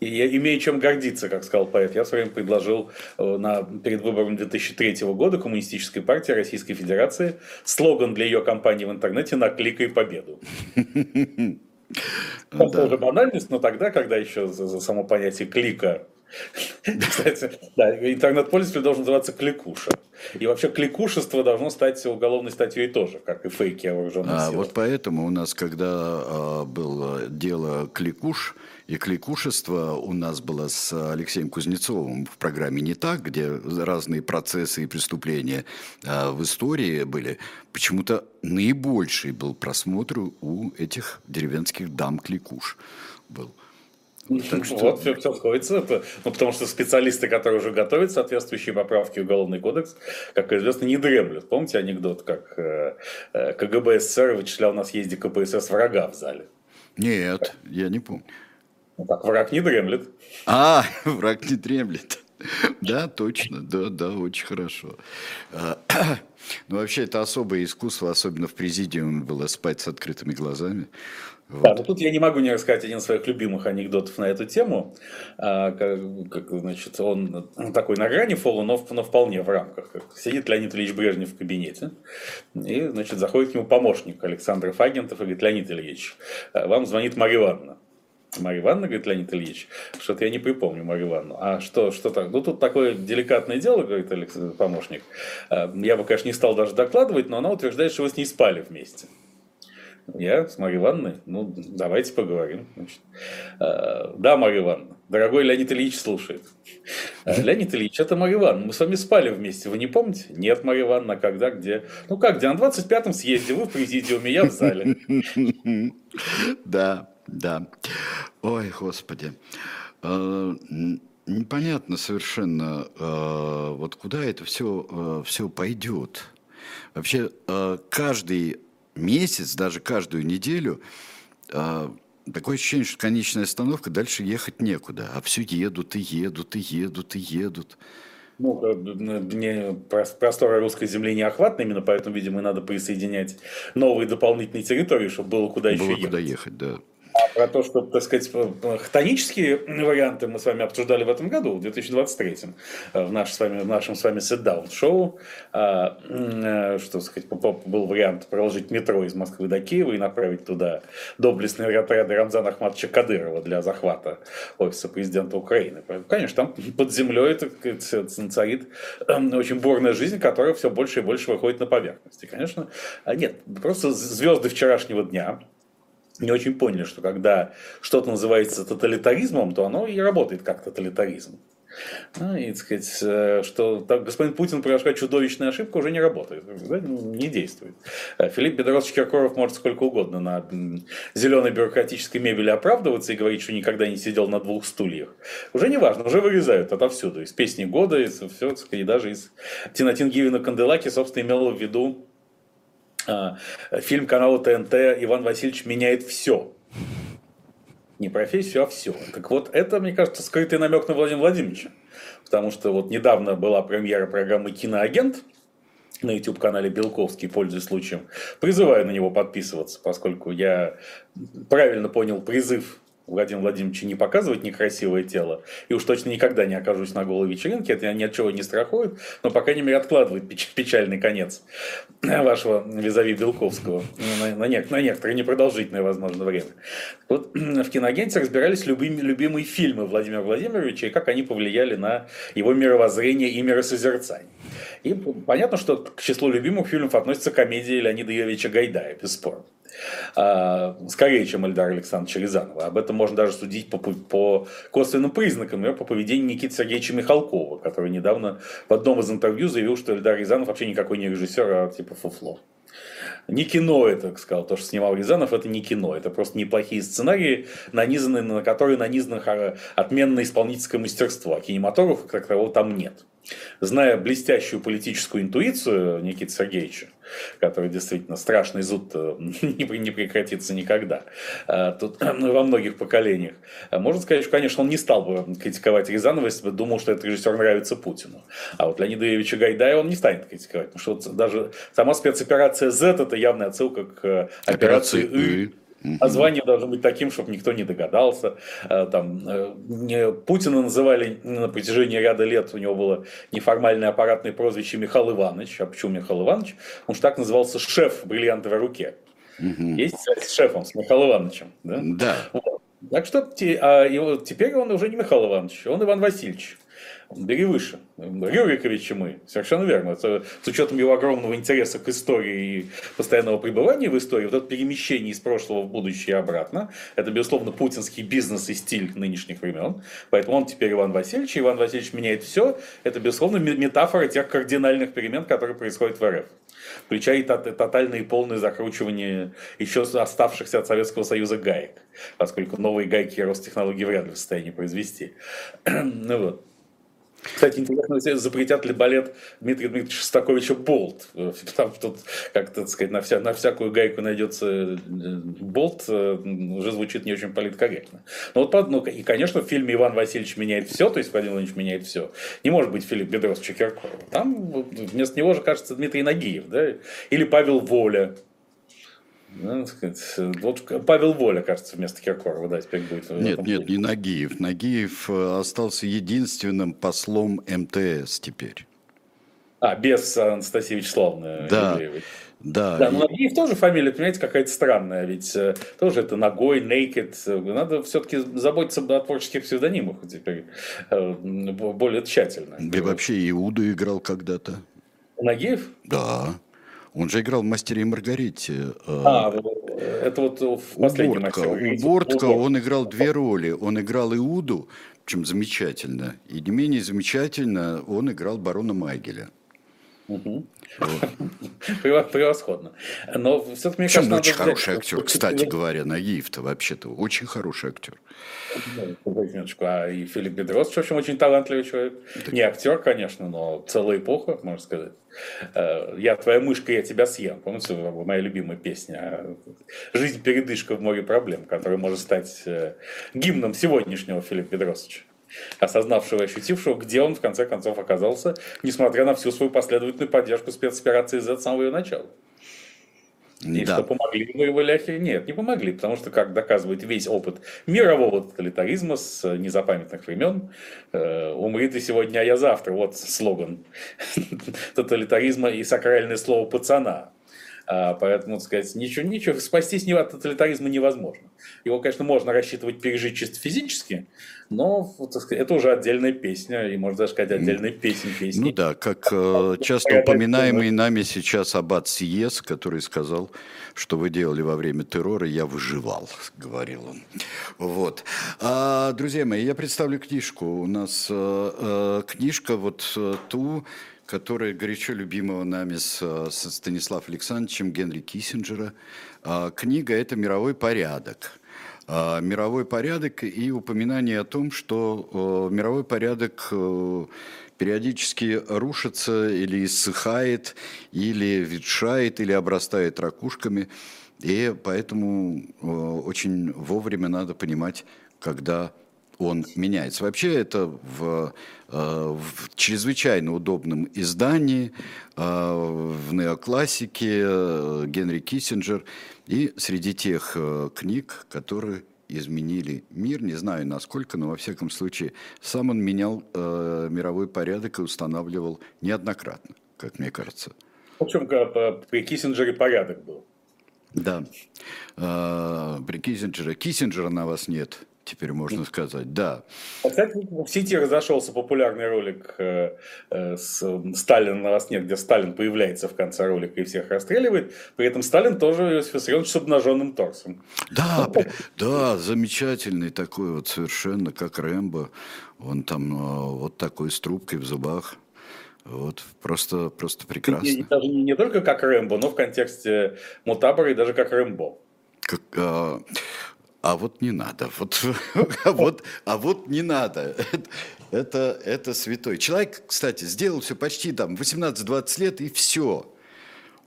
C: я, я имею чем гордиться, как сказал поэт. Я все время предложил э, на, перед выбором 2003 года Коммунистической партии Российской Федерации слоган для ее кампании в интернете «Накликай победу». Это уже банальность, но тогда, когда еще за само понятие клика кстати, да, интернет-пользователь должен называться кликуша. И вообще кликушество должно стать уголовной статьей тоже, как и фейки о вооруженных а,
B: Вот поэтому у нас, когда а, было дело кликуш и кликушество, у нас было с Алексеем Кузнецовым в программе «Не так», где разные процессы и преступления а, в истории были, почему-то наибольший был просмотр у этих деревенских дам кликуш был.
C: Так что... Вот, все, все сходится. Это, ну, потому что специалисты, которые уже готовят соответствующие поправки в Уголовный кодекс, как известно, не дремлют. Помните анекдот, как э, э КГБ СССР вычислял на съезде КПСС врага в зале?
B: Нет, я не помню.
C: Ну, так, враг не дремлет.
B: А, враг не дремлет. Да, точно, да, да, очень хорошо. А, ну, вообще, это особое искусство, особенно в президиуме было спать с открытыми глазами.
C: Вот. Да, но тут я не могу не рассказать один из своих любимых анекдотов на эту тему. А, как, как, значит, он такой на грани фола, но, но вполне в рамках. Сидит Леонид Ильич Брежнев в кабинете, и, значит, заходит к нему помощник Александр Фагентов и говорит, Леонид Ильич, а, вам звонит Марья Ивановна. Марья Ивановна, говорит Леонид Ильич, что-то я не припомню Марью Ивановну. А что, что так? Ну, тут такое деликатное дело, говорит Александр, помощник. А, я бы, конечно, не стал даже докладывать, но она утверждает, что вы с ней спали вместе. Я с Марьей Ивановной? Ну, давайте поговорим. Значит. А, да, Марья Ивановна. Дорогой Леонид Ильич слушает. А, Леонид Ильич, это Марья Ивановна. Мы с вами спали вместе, вы не помните? Нет, Марья Ивановна, когда, где? Ну как, где? На 25-м съезде, вы в президиуме, я в зале.
B: Да, да. Ой, господи. А, непонятно совершенно, вот куда это все, все пойдет. Вообще, каждый месяц, даже каждую неделю, такое ощущение, что конечная остановка, дальше ехать некуда, а все едут и едут и едут и едут.
C: Ну, мне просторы русской земли не охватны, именно поэтому, видимо, надо присоединять новые дополнительные территории, чтобы было куда было еще ехать.
B: куда ехать, да.
C: Про то, что, так сказать, хтонические варианты мы с вами обсуждали в этом году, в 2023, э, в, наш, с вами, в нашем с вами sit-down шоу, а, э, что, сказать, был вариант проложить метро из Москвы до Киева и направить туда доблестные отряды Рамзана Ахматовича Кадырова для захвата офиса президента Украины. Конечно, там под землей это, царит очень бурная жизнь, которая все больше и больше выходит на поверхность. И, конечно, а нет, просто звезды вчерашнего дня, не очень поняли, что когда что-то называется тоталитаризмом, то оно и работает как тоталитаризм. Ну, и, сказать, э, что так, господин Путин произошла чудовищная ошибка, уже не работает, не действует. Э, Филипп Бедросович Киркоров может сколько угодно на зеленой бюрократической мебели оправдываться и говорить, что никогда не сидел на двух стульях. Уже не важно, уже вырезают отовсюду. Из песни года, из все, и даже из Тинатин Гивина Канделаки, собственно, имел в виду фильм канала ТНТ «Иван Васильевич меняет все». Не профессию, а все. Так вот, это, мне кажется, скрытый намек на Владимира Владимировича. Потому что вот недавно была премьера программы «Киноагент», на YouTube-канале Белковский, пользуясь случаем. Призываю на него подписываться, поскольку я правильно понял призыв Владимир Владимирович не показывать некрасивое тело, и уж точно никогда не окажусь на голой вечеринке, это ни от чего не страхует, но, по крайней мере, откладывает печальный конец вашего визави Белковского на, на, нек- на некоторое непродолжительное, возможно, время. Вот в киноагенте разбирались любимые, любимые фильмы Владимира Владимировича и как они повлияли на его мировоззрение и миросозерцание. И понятно, что к числу любимых фильмов относится комедия Леонида Юрьевича Гайдая, бесспорно. А, скорее, чем Эльдара Александровича Рязанова. Об этом можно даже судить по, по косвенным признакам, например, по поведению Никиты Сергеевича Михалкова, который недавно в одном из интервью заявил, что Эльдар Рязанов вообще никакой не режиссер, а типа фуфло. Не кино это, сказал, то, что снимал Рязанов, это не кино, это просто неплохие сценарии, нанизанные, на которые нанизано отменное исполнительское мастерство, а кинематографа как такового там нет. Зная блестящую политическую интуицию Никиты Сергеевича, который действительно страшный зуд э, не прекратится никогда, э, тут во многих поколениях. Можно сказать, что, конечно, он не стал бы критиковать Рязанова, если бы думал, что этот режиссер нравится Путину. А вот Леонида Юрьевича Гайдая он не станет критиковать, потому что вот даже сама спецоперация Z – это явная отсылка к операции, операции «И», Название должно быть таким, чтобы никто не догадался. Э, там, Путина называли на протяжении ряда лет, у него было неформальное аппаратное прозвище Михаил Иванович. А почему Михаил Иванович? Он же так назывался шеф в бриллиантовой руке. Угу. Есть связь с шефом, с Михаилом Ивановичем. Да.
B: да.
C: Вот. Так что а его, теперь он уже не Михаил Иванович, он Иван Васильевич бери выше. Рюриковича мы, совершенно верно. Это, с учетом его огромного интереса к истории и постоянного пребывания в истории, вот это перемещение из прошлого в будущее и обратно, это, безусловно, путинский бизнес и стиль нынешних времен. Поэтому он теперь Иван Васильевич, и Иван Васильевич меняет все. Это, безусловно, метафора тех кардинальных перемен, которые происходят в РФ включая и тотальное и полное закручивание еще оставшихся от Советского Союза гаек, поскольку новые гайки Ростехнологии вряд ли в состоянии произвести. ну вот. Кстати, интересно, запретят ли балет Дмитрия Дмитриевича Шостаковича «Болт». Там тут, как то сказать, на, вся, на всякую гайку найдется э, «Болт», э, уже звучит не очень политкорректно. Но вот, ну, и, конечно, в фильме «Иван Васильевич меняет все», то есть Владимир Владимирович меняет все, не может быть Филипп Бедросович Киркоров. Там вместо него же, кажется, Дмитрий Нагиев, да? или Павел Воля, ну, вот Павел Воля, кажется, вместо Киркорова, да, теперь будет.
B: Нет, нет, не Нагиев. Нагиев э, остался единственным послом МТС теперь.
C: А, без Анастасии Вячеславовны
B: да. Да.
C: Да, но Нагиев тоже фамилия, понимаете, какая-то странная, ведь э, тоже это ногой, naked. Надо все-таки заботиться о творческих псевдонимах теперь э, более тщательно.
B: И вообще Иуду играл когда-то.
C: Нагиев?
B: Да. Он же играл в «Мастере и Маргарите».
C: Э, а, это вот в последнем
B: Бортко. У Бортко он играл две роли. Он играл Иуду, чем замечательно. И не менее замечательно он играл барона Майгеля.
C: Угу. Превосходно. Но все-таки мне
B: кажется, очень хороший актер, кстати говоря, Нагиев-то вообще-то очень хороший актер.
C: А и Филипп Бедрос, в общем, очень талантливый человек. Не актер, конечно, но целая эпоха, можно сказать. Э, я твоя мышка, я тебя съем. Помните, моя любимая песня «Жизнь передышка в море проблем», которая может стать э, гимном сегодняшнего Филиппа Бедросовича осознавшего и ощутившего, где он в конце концов оказался, несмотря на всю свою последовательную поддержку спецоперации Z с самого ее начала. И да. что помогли мы его ляхи? Нет, не помогли, потому что, как доказывает весь опыт мирового тоталитаризма с незапамятных времен, э, умри ты сегодня, а я завтра. Вот слоган тоталитаризма и сакральное слово пацана. А, поэтому, так сказать, ничего, ничего, спастись от тоталитаризма невозможно. Его, конечно, можно рассчитывать пережить чисто физически, но сказать, это уже отдельная песня, и можно даже сказать отдельная песня песни.
B: Ну да, как э, часто упоминаемый нами сейчас Аббат Сиес, который сказал, что вы делали во время террора, я выживал, говорил он. Вот. А, друзья мои, я представлю книжку. У нас э, э, книжка вот э, ту, которая горячо любимого нами с, с Станиславом Александровичем Генри Киссинджера. А, книга – это «Мировой порядок». А, мировой порядок и упоминание о том, что мировой порядок э, периодически рушится или иссыхает, или ветшает, или обрастает ракушками. И поэтому очень вовремя надо понимать, когда он меняется. Вообще это в, в чрезвычайно удобном издании, в неоклассике Генри Киссинджер и среди тех книг, которые изменили мир, не знаю насколько, но во всяком случае сам он менял э, мировой порядок и устанавливал неоднократно, как мне кажется.
C: В общем, при Киссинджере порядок был.
B: Да. Э, при Киссинджере. Киссинджера на вас нет теперь можно сказать, да.
C: А, кстати, в сети разошелся популярный ролик э, э, с Сталин на вас нет, где Сталин появляется в конце ролика и всех расстреливает. При этом Сталин тоже Иосиф Виссарионович с обнаженным торсом.
B: Да, да, замечательный такой вот совершенно, как Рэмбо. Он там э, вот такой с трубкой в зубах. Вот, просто, просто прекрасно. И,
C: даже не, не только как Рэмбо, но в контексте Мутабара и даже как Рэмбо.
B: Как, а, а вот не надо, вот, а, вот, а вот не надо. Это, это святой. Человек, кстати, сделал все почти там 18-20 лет и все.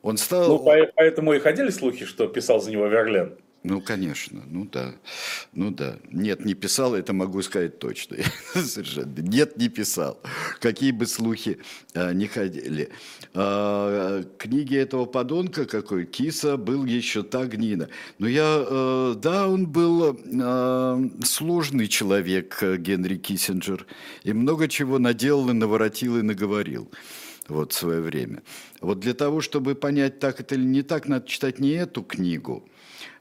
B: Он стал...
C: Ну, поэтому и ходили слухи, что писал за него Верлен.
B: Ну, конечно, ну да, ну да. Нет, не писал, это могу сказать точно. Совершенно. Нет, не писал. Какие бы слухи а, не ходили. А, книги этого подонка, какой Киса, был еще та гнина. Но я, а, да, он был а, сложный человек, Генри Киссинджер, и много чего наделал и наворотил и наговорил вот в свое время. Вот для того, чтобы понять, так это или не так, надо читать не эту книгу,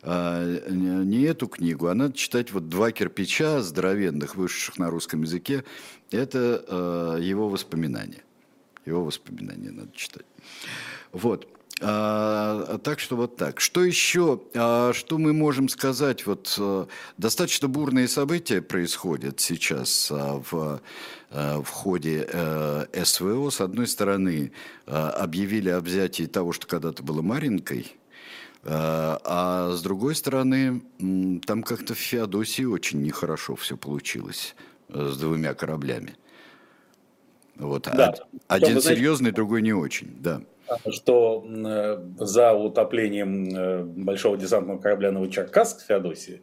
B: а, не эту книгу, а надо читать вот два кирпича здоровенных, вышедших на русском языке. Это а, его воспоминания. Его воспоминания надо читать. Вот. А, так что вот так. Что еще? А, что мы можем сказать? Вот а, достаточно бурные события происходят сейчас а, в, а, в ходе а, СВО. С одной стороны, объявили о взятии того, что когда-то было Маринкой, Э, а с другой стороны, там как-то в Феодосии очень нехорошо все получилось э, с двумя кораблями. Вот. Да. Один Что, серьезный, знаете, другой не очень, да.
C: Что э, за утоплением большого десантного корабля Новочеркасск в Феодосии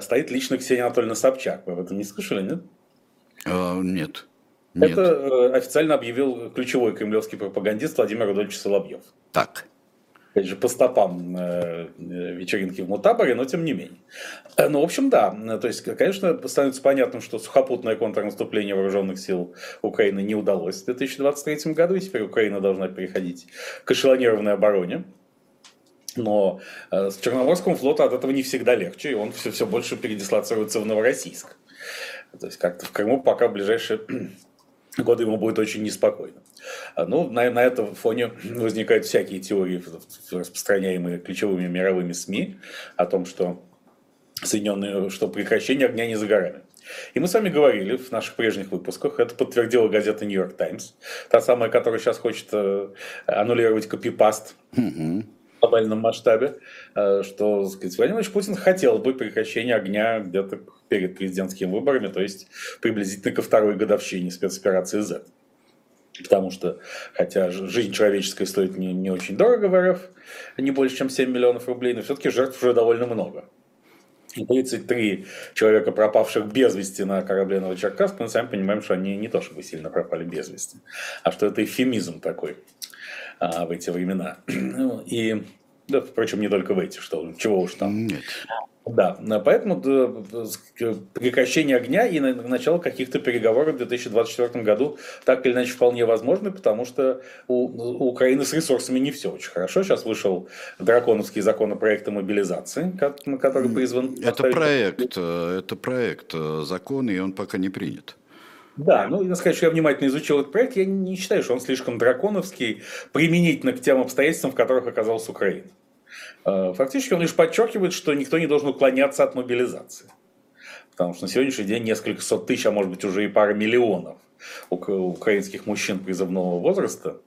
C: стоит лично Ксения Анатольевна Собчак. Вы об этом не слышали, нет?
B: А, нет.
C: Нет. Это официально объявил ключевой кремлевский пропагандист Владимир Рудольевич Соловьев.
B: Так
C: опять же, по стопам э, вечеринки в Мутаборе, но тем не менее. Э, ну, в общем, да. То есть, конечно, становится понятным, что сухопутное контрнаступление вооруженных сил Украины не удалось в 2023 году, и теперь Украина должна переходить к эшелонированной обороне. Но э, с Черноморского флота от этого не всегда легче, и он все, все больше передислоцируется в Новороссийск. То есть как-то в Крыму пока в ближайшие годы ему будет очень неспокойно. А, ну, на, на этом фоне возникают всякие теории, распространяемые ключевыми мировыми СМИ, о том, что Соединенные, что прекращение огня не за горами. И мы с вами говорили в наших прежних выпусках, это подтвердила газета Нью-Йорк Таймс, та самая, которая сейчас хочет э, аннулировать копипаст в глобальном масштабе, э, что сказать, Владимир Путин хотел бы прекращения огня где-то перед президентскими выборами, то есть приблизительно ко второй годовщине спецоперации Z. Потому что, хотя жизнь человеческая стоит не, не очень дорого в РФ, не больше, чем 7 миллионов рублей, но все-таки жертв уже довольно много. И 33 человека, пропавших без вести на корабле Новочеркасск, мы сами понимаем, что они не то чтобы сильно пропали без вести, а что это эфемизм такой а, в эти времена. Ну, и, да, впрочем, не только в эти, что, чего уж там. Нет. Да, поэтому прекращение огня и начало каких-то переговоров в 2024 году так или иначе вполне возможно, потому что у, у Украины с ресурсами не все очень хорошо. Сейчас вышел драконовский законопроект о мобилизации, который призван...
B: Это проект, э, это проект э, закона, и он пока не принят.
C: Да, ну, надо сказать, что я внимательно изучил этот проект, я не считаю, что он слишком драконовский применительно к тем обстоятельствам, в которых оказалась Украина. Э, фактически он лишь подчеркивает, что никто не должен уклоняться от мобилизации. Потому что на сегодняшний день несколько сот тысяч, а может быть уже и пара миллионов украинских мужчин призывного возраста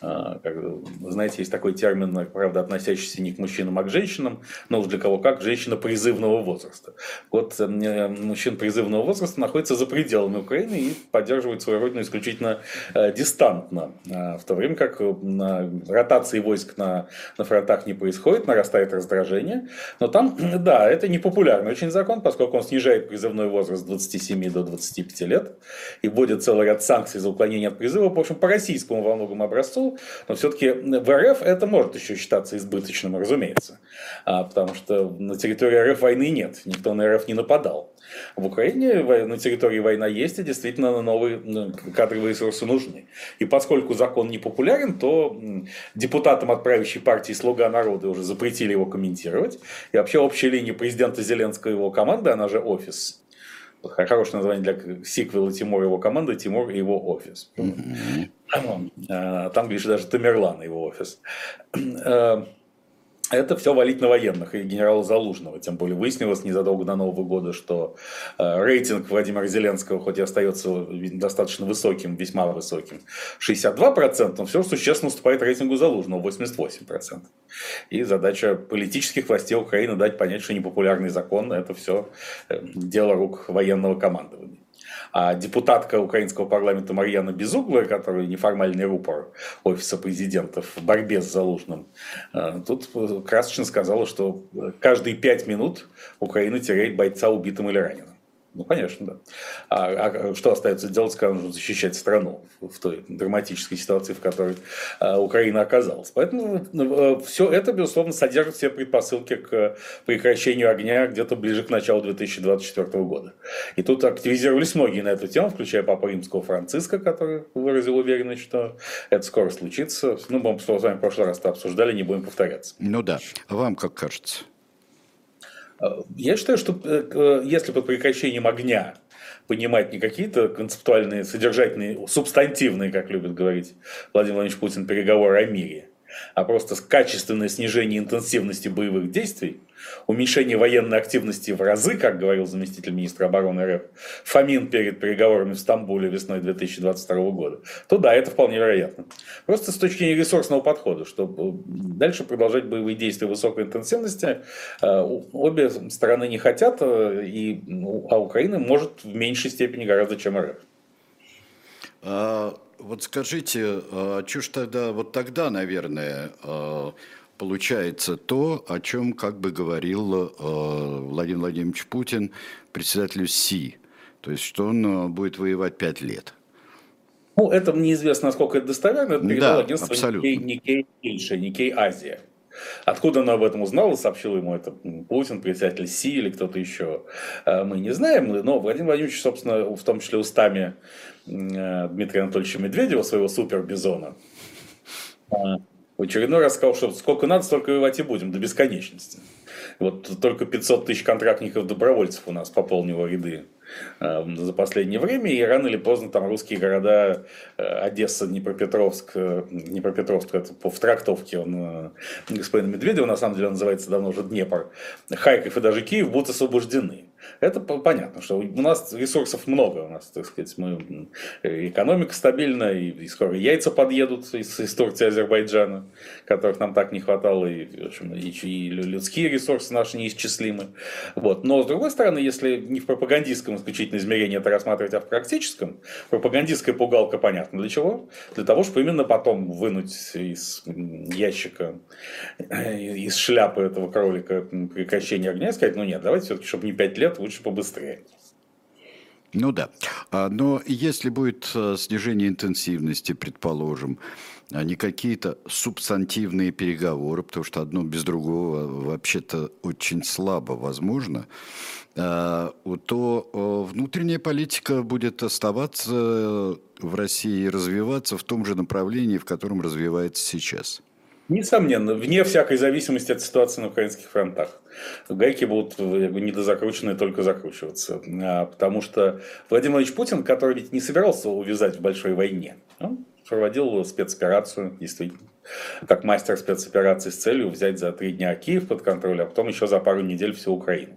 C: как, знаете, есть такой термин, правда, относящийся не к мужчинам, а к женщинам, но уж для кого как, женщина призывного возраста. Вот э, мужчин призывного возраста находится за пределами Украины и поддерживает свою родину исключительно э, дистантно, а, в то время как на ротации войск на, на фронтах не происходит, нарастает раздражение, но там, да, это не популярный очень закон, поскольку он снижает призывной возраст с 27 до 25 лет и вводит целый ряд санкций за уклонение от призыва, в общем, по российскому во многом образцу, но все-таки в РФ это может еще считаться избыточным, разумеется, а, потому что на территории РФ войны нет, никто на РФ не нападал. В Украине на территории война есть, и действительно новые кадровые ресурсы нужны. И поскольку закон не популярен, то депутатам от правящей партии «Слуга народа» уже запретили его комментировать. И вообще общая линия президента Зеленского и его команды, она же «Офис», Хорошее название для сиквела Тимур и его команды Тимур и его офис. Mm-hmm. Там, видишь, даже Тамерлан и его офис. Это все валить на военных и генерала Залужного. Тем более выяснилось незадолго до Нового года, что э, рейтинг Владимира Зеленского, хоть и остается достаточно высоким, весьма высоким, 62%, но все существенно уступает рейтингу Залужного 88%. И задача политических властей Украины дать понять, что непопулярный закон – это все э, дело рук военного командования. А депутатка украинского парламента Марьяна Безуглая, которая неформальный рупор офиса президента в борьбе с Залужным, э, тут красочно сказала, что каждые пять минут Украина теряет бойца убитым или раненым. Ну, конечно, да. А, а что остается делать, нужно защищать страну в той драматической ситуации, в которой а, Украина оказалась? Поэтому ну, все это, безусловно, содержит все предпосылки к прекращению огня где-то ближе к началу 2024 года. И тут активизировались многие на эту тему, включая Папа Римского Франциска, который выразил уверенность, что это скоро случится. Ну, мы с вами в прошлый раз это обсуждали, не будем повторяться.
B: Ну да. Вам как кажется?
C: Я считаю, что э, если под прекращением огня понимать не какие-то концептуальные, содержательные, субстантивные, как любит говорить Владимир Владимирович Путин, переговоры о мире, а просто качественное снижение интенсивности боевых действий, уменьшение военной активности в разы, как говорил заместитель министра обороны РФ Фомин перед переговорами в Стамбуле весной 2022 года, то да, это вполне вероятно. Просто с точки зрения ресурсного подхода, чтобы дальше продолжать боевые действия высокой интенсивности, э, обе стороны не хотят, э, и, а Украина может в меньшей степени гораздо, чем РФ.
B: А, вот скажите, а что ж тогда, вот тогда, наверное, а, получается то, о чем как бы говорил э, Владимир Владимирович Путин председателю СИ. То есть, что он э, будет воевать пять лет.
C: Ну, это неизвестно, насколько это достоверно. Это передал да, агентство абсолютно. Никей, Никей Никей Азия. Откуда он об этом узнал и сообщил ему это Путин, председатель СИ или кто-то еще, мы не знаем. Но Владимир Владимирович, собственно, в том числе устами Дмитрия Анатольевича Медведева, своего супербизона, в очередной раз сказал, что сколько надо, столько воевать и будем, до бесконечности. Вот только 500 тысяч контрактников-добровольцев у нас пополнило ряды э, за последнее время, и рано или поздно там русские города э, Одесса, Днепропетровск, э, Днепропетровск, это в трактовке он, господин Медведев, на самом деле он называется давно уже Днепр, Харьков и даже Киев будут освобождены. Это понятно, что у нас ресурсов много, у нас, так сказать, мы, экономика стабильна, и, и скоро яйца подъедут из, из Турции и Азербайджана, которых нам так не хватало, и, в общем, и, и людские ресурсы наши неисчислимы. Вот. Но, с другой стороны, если не в пропагандистском исключительно измерении это рассматривать, а в практическом, пропагандистская пугалка понятно для чего? Для того, чтобы именно потом вынуть из ящика, из шляпы этого кролика прекращение огня и сказать, ну нет, давайте все-таки, чтобы не пять лет, лучше побыстрее.
B: Ну да. А, но если будет э, снижение интенсивности, предположим, а не какие-то субстантивные переговоры, потому что одно без другого вообще-то очень слабо возможно, а, то внутренняя политика будет оставаться в России и развиваться в том же направлении, в котором развивается сейчас.
C: Несомненно, вне всякой зависимости от ситуации на украинских фронтах. Гайки будут не дозакручены, только закручиваться. А, потому что Владимир Владимирович Путин, который ведь не собирался увязать в большой войне, он проводил спецоперацию, действительно, как мастер спецоперации с целью взять за три дня Киев под контроль, а потом еще за пару недель всю Украину.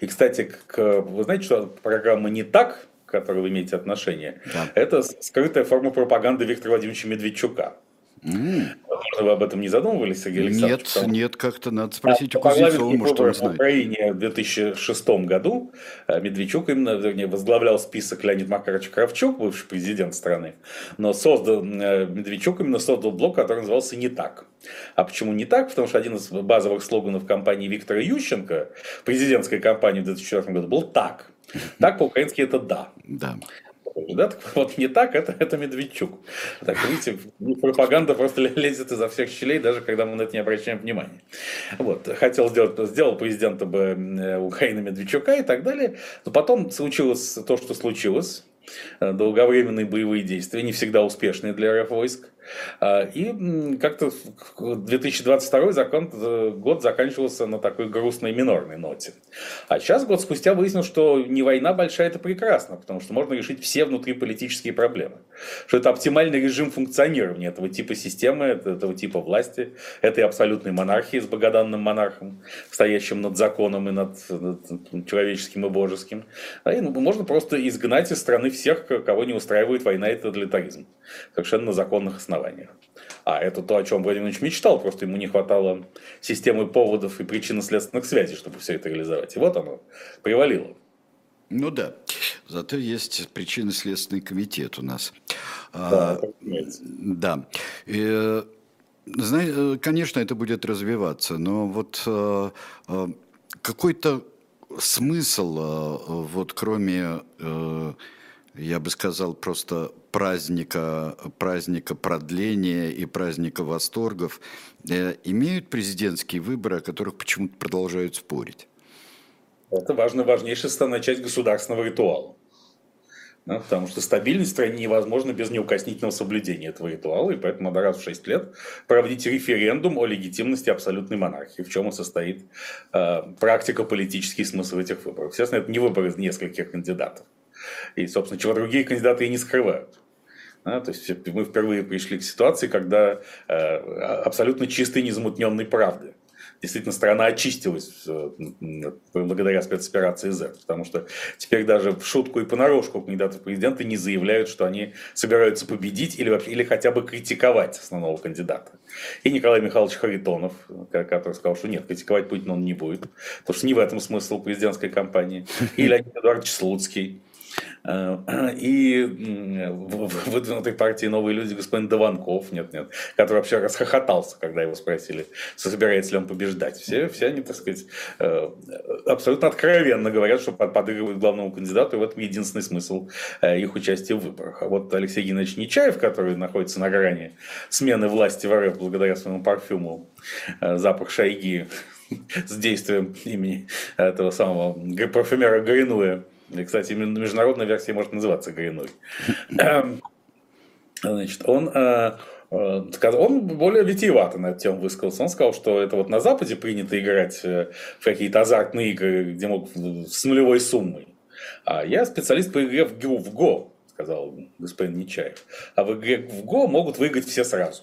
C: И, кстати, к, вы знаете, что программа «Не так», к которой вы имеете отношение, да. это скрытая форма пропаганды Виктора Владимировича Медведчука Mm. Возможно, вы об этом не задумывались, Сергей
B: Александрович? Нет, потому... нет, как-то надо спросить у Кузнецова, может, он знает.
C: В Украине в 2006 году э, Медведчук именно вернее, возглавлял список Леонид Макарович Кравчук, бывший президент страны, но создал, э, Медведчук именно создал блок, который назывался «Не так». А почему не так? Потому что один из базовых слоганов кампании Виктора Ющенко, президентской кампании в 2004 году, был «так». Так по-украински это «да».
B: Да
C: да? Так вот не так, это, это Медведчук. Так, видите, пропаганда просто лезет изо всех щелей, даже когда мы на это не обращаем внимания. Вот, хотел сделать, сделал президента бы э, Украины Медведчука и так далее, но потом случилось то, что случилось, долговременные боевые действия, не всегда успешные для РФ войск. А, и как-то 2022 закон, э, год заканчивался на такой грустной минорной ноте. А сейчас, год спустя, выяснилось, что не война большая, это прекрасно, потому что можно решить все внутриполитические проблемы. Что это оптимальный режим функционирования этого типа системы, этого типа власти, этой абсолютной монархии с богоданным монархом, стоящим над законом и над, над человеческим и божеским. А и, можно просто изгнать из страны всех, кого не устраивает война и тоталитаризм. Совершенно на законных основаниях основаниях. А это то, о чем Владимир Ильич мечтал, просто ему не хватало системы поводов и причинно-следственных связей, чтобы все это реализовать. И вот оно привалило.
B: Ну да, зато есть причинно-следственный комитет у нас.
C: Да,
B: а, да. И, знаете, конечно, это будет развиваться, но вот а, а, какой-то смысл, а, вот кроме я бы сказал, просто праздника, праздника продления и праздника восторгов, э, имеют президентские выборы, о которых почему-то продолжают спорить?
C: Это важно, важнейшая составная часть государственного ритуала. Да, потому что стабильность в стране невозможна без неукоснительного соблюдения этого ритуала, и поэтому надо раз в 6 лет проводить референдум о легитимности абсолютной монархии, в чем и состоит э, практика политический смысл этих выборов. Естественно, это не выборы из нескольких кандидатов. И, собственно, чего другие кандидаты и не скрывают. Да, то есть мы впервые пришли к ситуации, когда э, абсолютно чистой, незамутненной правды. Действительно, страна очистилась э, благодаря спецоперации Z, потому что теперь даже в шутку и понарошку кандидаты в президенты не заявляют, что они собираются победить или, или хотя бы критиковать основного кандидата. И Николай Михайлович Харитонов, который сказал, что нет, критиковать Путина он не будет, потому что не в этом смысл президентской кампании. И Леонид Эдуардович Слуцкий, и в выдвинутой партии «Новые люди» господин Дованков, нет, нет, который вообще расхохотался, когда его спросили, собирается ли он побеждать. Все, все они, так сказать, э, абсолютно откровенно говорят, что подыгрывают главному кандидату, и в этом единственный смысл э, их участия в выборах. А вот Алексей Геннадьевич Нечаев, который находится на грани смены власти в РФ благодаря своему парфюму «Запах шайги», с действием имени этого самого парфюмера Горинуя, и, кстати, международная версия может называться Гриной. Эм, значит, он, э, э, он более витиевато на эту тему высказался. Он сказал, что это вот на Западе принято играть э, в какие-то азартные игры, где мог с нулевой суммой. А я специалист по игре в в ГО, сказал господин Нечаев. А в игре в ГО могут выиграть все сразу.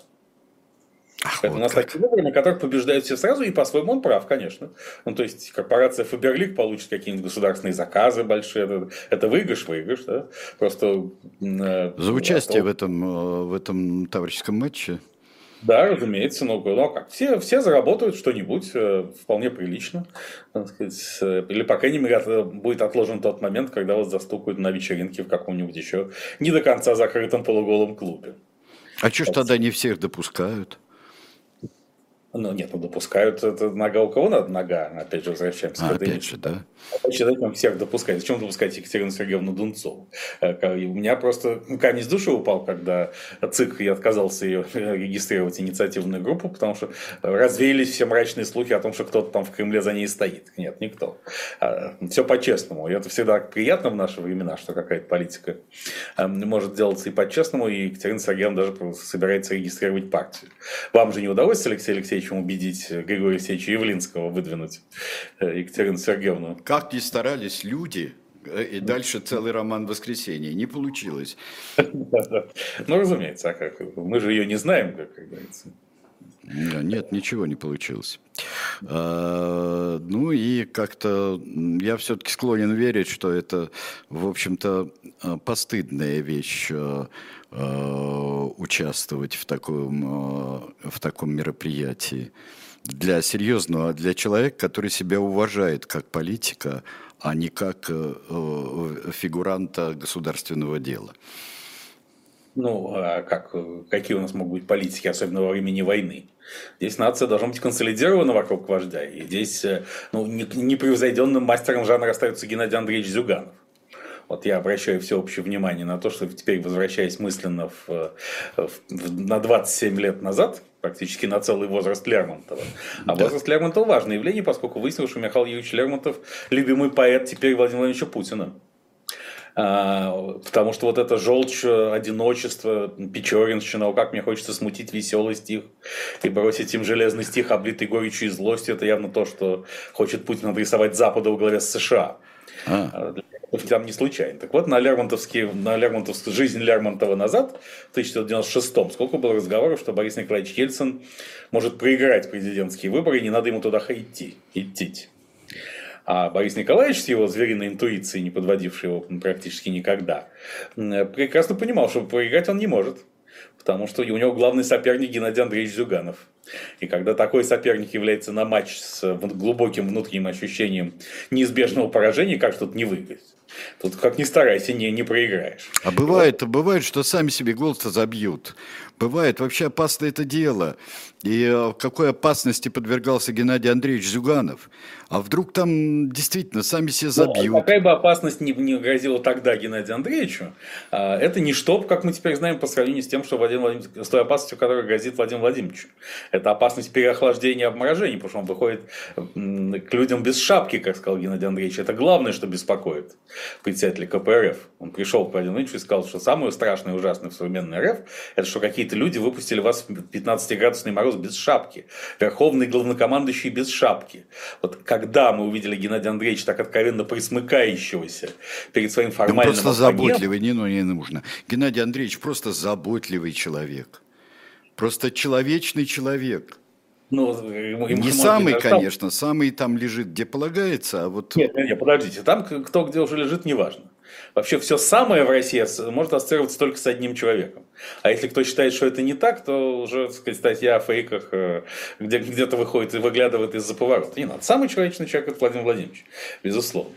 C: Ах, вот у нас как. такие выборы, на которых побеждают все сразу, и по-своему он прав, конечно. Ну, то есть, корпорация Фаберлик получит какие-нибудь государственные заказы большие. Это, это выигрыш, выигрыш, да? Просто...
B: Э, За участие а в, этом, э, в этом товарищеском матче?
C: Да, разумеется, но, но как, все, все заработают что-нибудь э, вполне прилично, так сказать, э, или, по крайней мере, будет отложен тот момент, когда вас застукают на вечеринке в каком-нибудь еще не до конца закрытом полуголом клубе.
B: А что ж тогда не всех допускают?
C: Ну, нет, ну, допускают, это нога у кого надо нога, опять же, возвращаемся.
B: А, опять же, да?
C: Зачем всех допускать? Зачем допускать Екатерину Сергеевну Дунцову? Э, у меня просто ну, камень с души упал, когда ЦИК, я отказался ее регистрировать инициативную группу, потому что развеялись все мрачные слухи о том, что кто-то там в Кремле за ней стоит. Нет, никто. А, все по-честному. И это всегда приятно в наши времена, что какая-то политика э, может делаться и по-честному, и Екатерина Сергеевна даже собирается регистрировать партию. Вам же не удалось, Алексей Алексеевич, чем убедить Григория Алексеевича Явлинского выдвинуть э, Екатерину Сергеевну.
B: Как ни старались люди, э, и дальше целый роман «Воскресенье». Не получилось.
C: Ну, разумеется, а как? Мы же ее не знаем, как говорится.
B: Нет, ничего не получилось. А, ну и как-то я все-таки склонен верить, что это, в общем-то, постыдная вещь участвовать в таком, в таком мероприятии для серьезного, для человека, который себя уважает как политика, а не как э, э, фигуранта государственного дела.
C: Ну, а как, какие у нас могут быть политики, особенно во времени войны? Здесь нация должна быть консолидирована вокруг вождя. И здесь э, ну, непревзойденным мастером жанра остается Геннадий Андреевич Зюганов. Вот я обращаю всеобщее внимание на то, что теперь, возвращаясь мысленно в, в, на 27 лет назад, практически на целый возраст Лермонтова. А да. возраст Лермонтова важное явление, поскольку выяснилось, что Михаил Юрьевич Лермонтов любимый поэт теперь Владимира Владимировича Путина. А, потому что вот это желчь, одиночество, печоринщина, как мне хочется смутить веселый стих и бросить им железный стих, облитый горечью и злостью, это явно то, что хочет Путин адресовать Западу в главе с США. А. а там не случайно. Так вот, на Лермонтовский, на Лермонтовскую жизнь Лермонтова назад, в 1996 сколько было разговоров, что Борис Николаевич Ельцин может проиграть президентские выборы, и не надо ему туда идти. идти. А Борис Николаевич с его звериной интуицией, не подводивший его практически никогда, прекрасно понимал, что проиграть он не может. Потому что у него главный соперник Геннадий Андреевич Зюганов. И когда такой соперник является на матч с глубоким внутренним ощущением неизбежного поражения, как тут не выиграть? Тут как ни старайся, не, не проиграешь.
B: А бывает, вот. бывает, что сами себе голос забьют. Бывает, вообще опасно это дело. И э, какой опасности подвергался Геннадий Андреевич Зюганов. А вдруг там действительно сами себя ну, забьют? Ну,
C: какая бы опасность не, не грозила тогда Геннадию Андреевичу, а, это не что, как мы теперь знаем, по сравнению с тем, что Владимир Владимирович, с той опасностью, которая грозит Владимиру Владимировичу. Это опасность переохлаждения и обморожения, потому что он выходит к людям без шапки, как сказал Геннадий Андреевич. Это главное, что беспокоит председателя КПРФ. Он пришел к Владимиру Владимировичу и сказал, что самое страшное и ужасное в современной РФ, это что какие-то люди выпустили вас в 15-градусный мороз без шапки. Верховный главнокомандующий без шапки. Вот когда мы увидели Геннадия Андреевича так откровенно присмыкающегося перед своим формальным...
B: Да просто заботливый, не, ну, не нужно. Геннадий Андреевич просто заботливый человек. Просто человечный человек. Ну, не самый, конечно, самый там лежит, где полагается, а вот...
C: Нет, нет, нет, подождите, там кто где уже лежит, неважно. Вообще все самое в России может ассоциироваться только с одним человеком. А если кто считает, что это не так, то уже, так сказать, статья о фейках э, где, где-то выходит и выглядывает из-за поворота. Не надо. Самый человечный человек – это Владимир Владимирович, безусловно.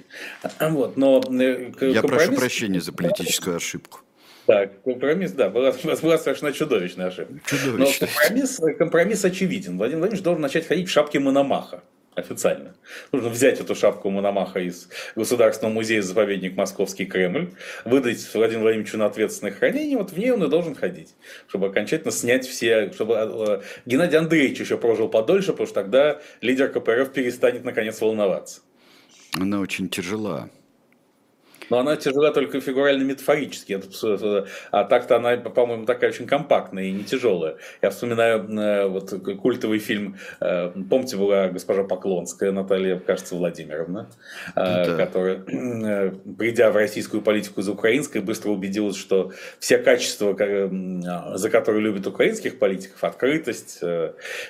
C: Вот, но
B: э, Я прошу прощения за политическую ошибку.
C: Так, компромисс, да, была, была совершенно чудовищная ошибка. Чудовищная. Но компромисс, компромисс очевиден. Владимир Владимирович должен начать ходить в шапке Мономаха официально. Нужно взять эту шапку Мономаха из Государственного музея-заповедник Московский Кремль, выдать Владимиру Владимировичу на ответственное хранение, вот в ней он и должен ходить, чтобы окончательно снять все, чтобы э, Геннадий Андреевич еще прожил подольше, потому что тогда лидер КПРФ перестанет наконец волноваться.
B: Она очень тяжела.
C: Но она тяжела только фигурально-метафорически. А так-то она, по-моему, такая очень компактная и не тяжелая. Я вспоминаю э, вот культовый фильм, э, помните, была госпожа Поклонская, Наталья, кажется, Владимировна, э, да. которая, придя в российскую политику из украинской, быстро убедилась, что все качества, за которые любят украинских политиков, открытость,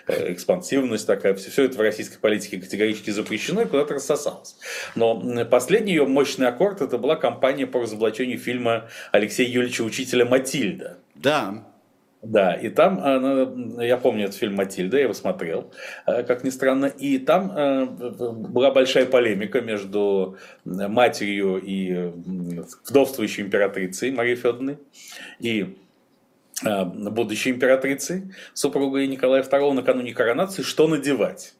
C: экспансивность такая, все, все это в российской политике категорически запрещено и куда-то рассосалось. Но последний ее мощный аккорд это была кампания по разоблачению фильма Алексея Юрьевича Учителя «Матильда».
B: Да.
C: Да, и там, э, я помню этот фильм «Матильда», я его смотрел, э, как ни странно, и там э, была большая полемика между матерью и вдовствующей императрицей Марией Федоровной и будущей императрицей, супругой Николая II накануне коронации, что надевать?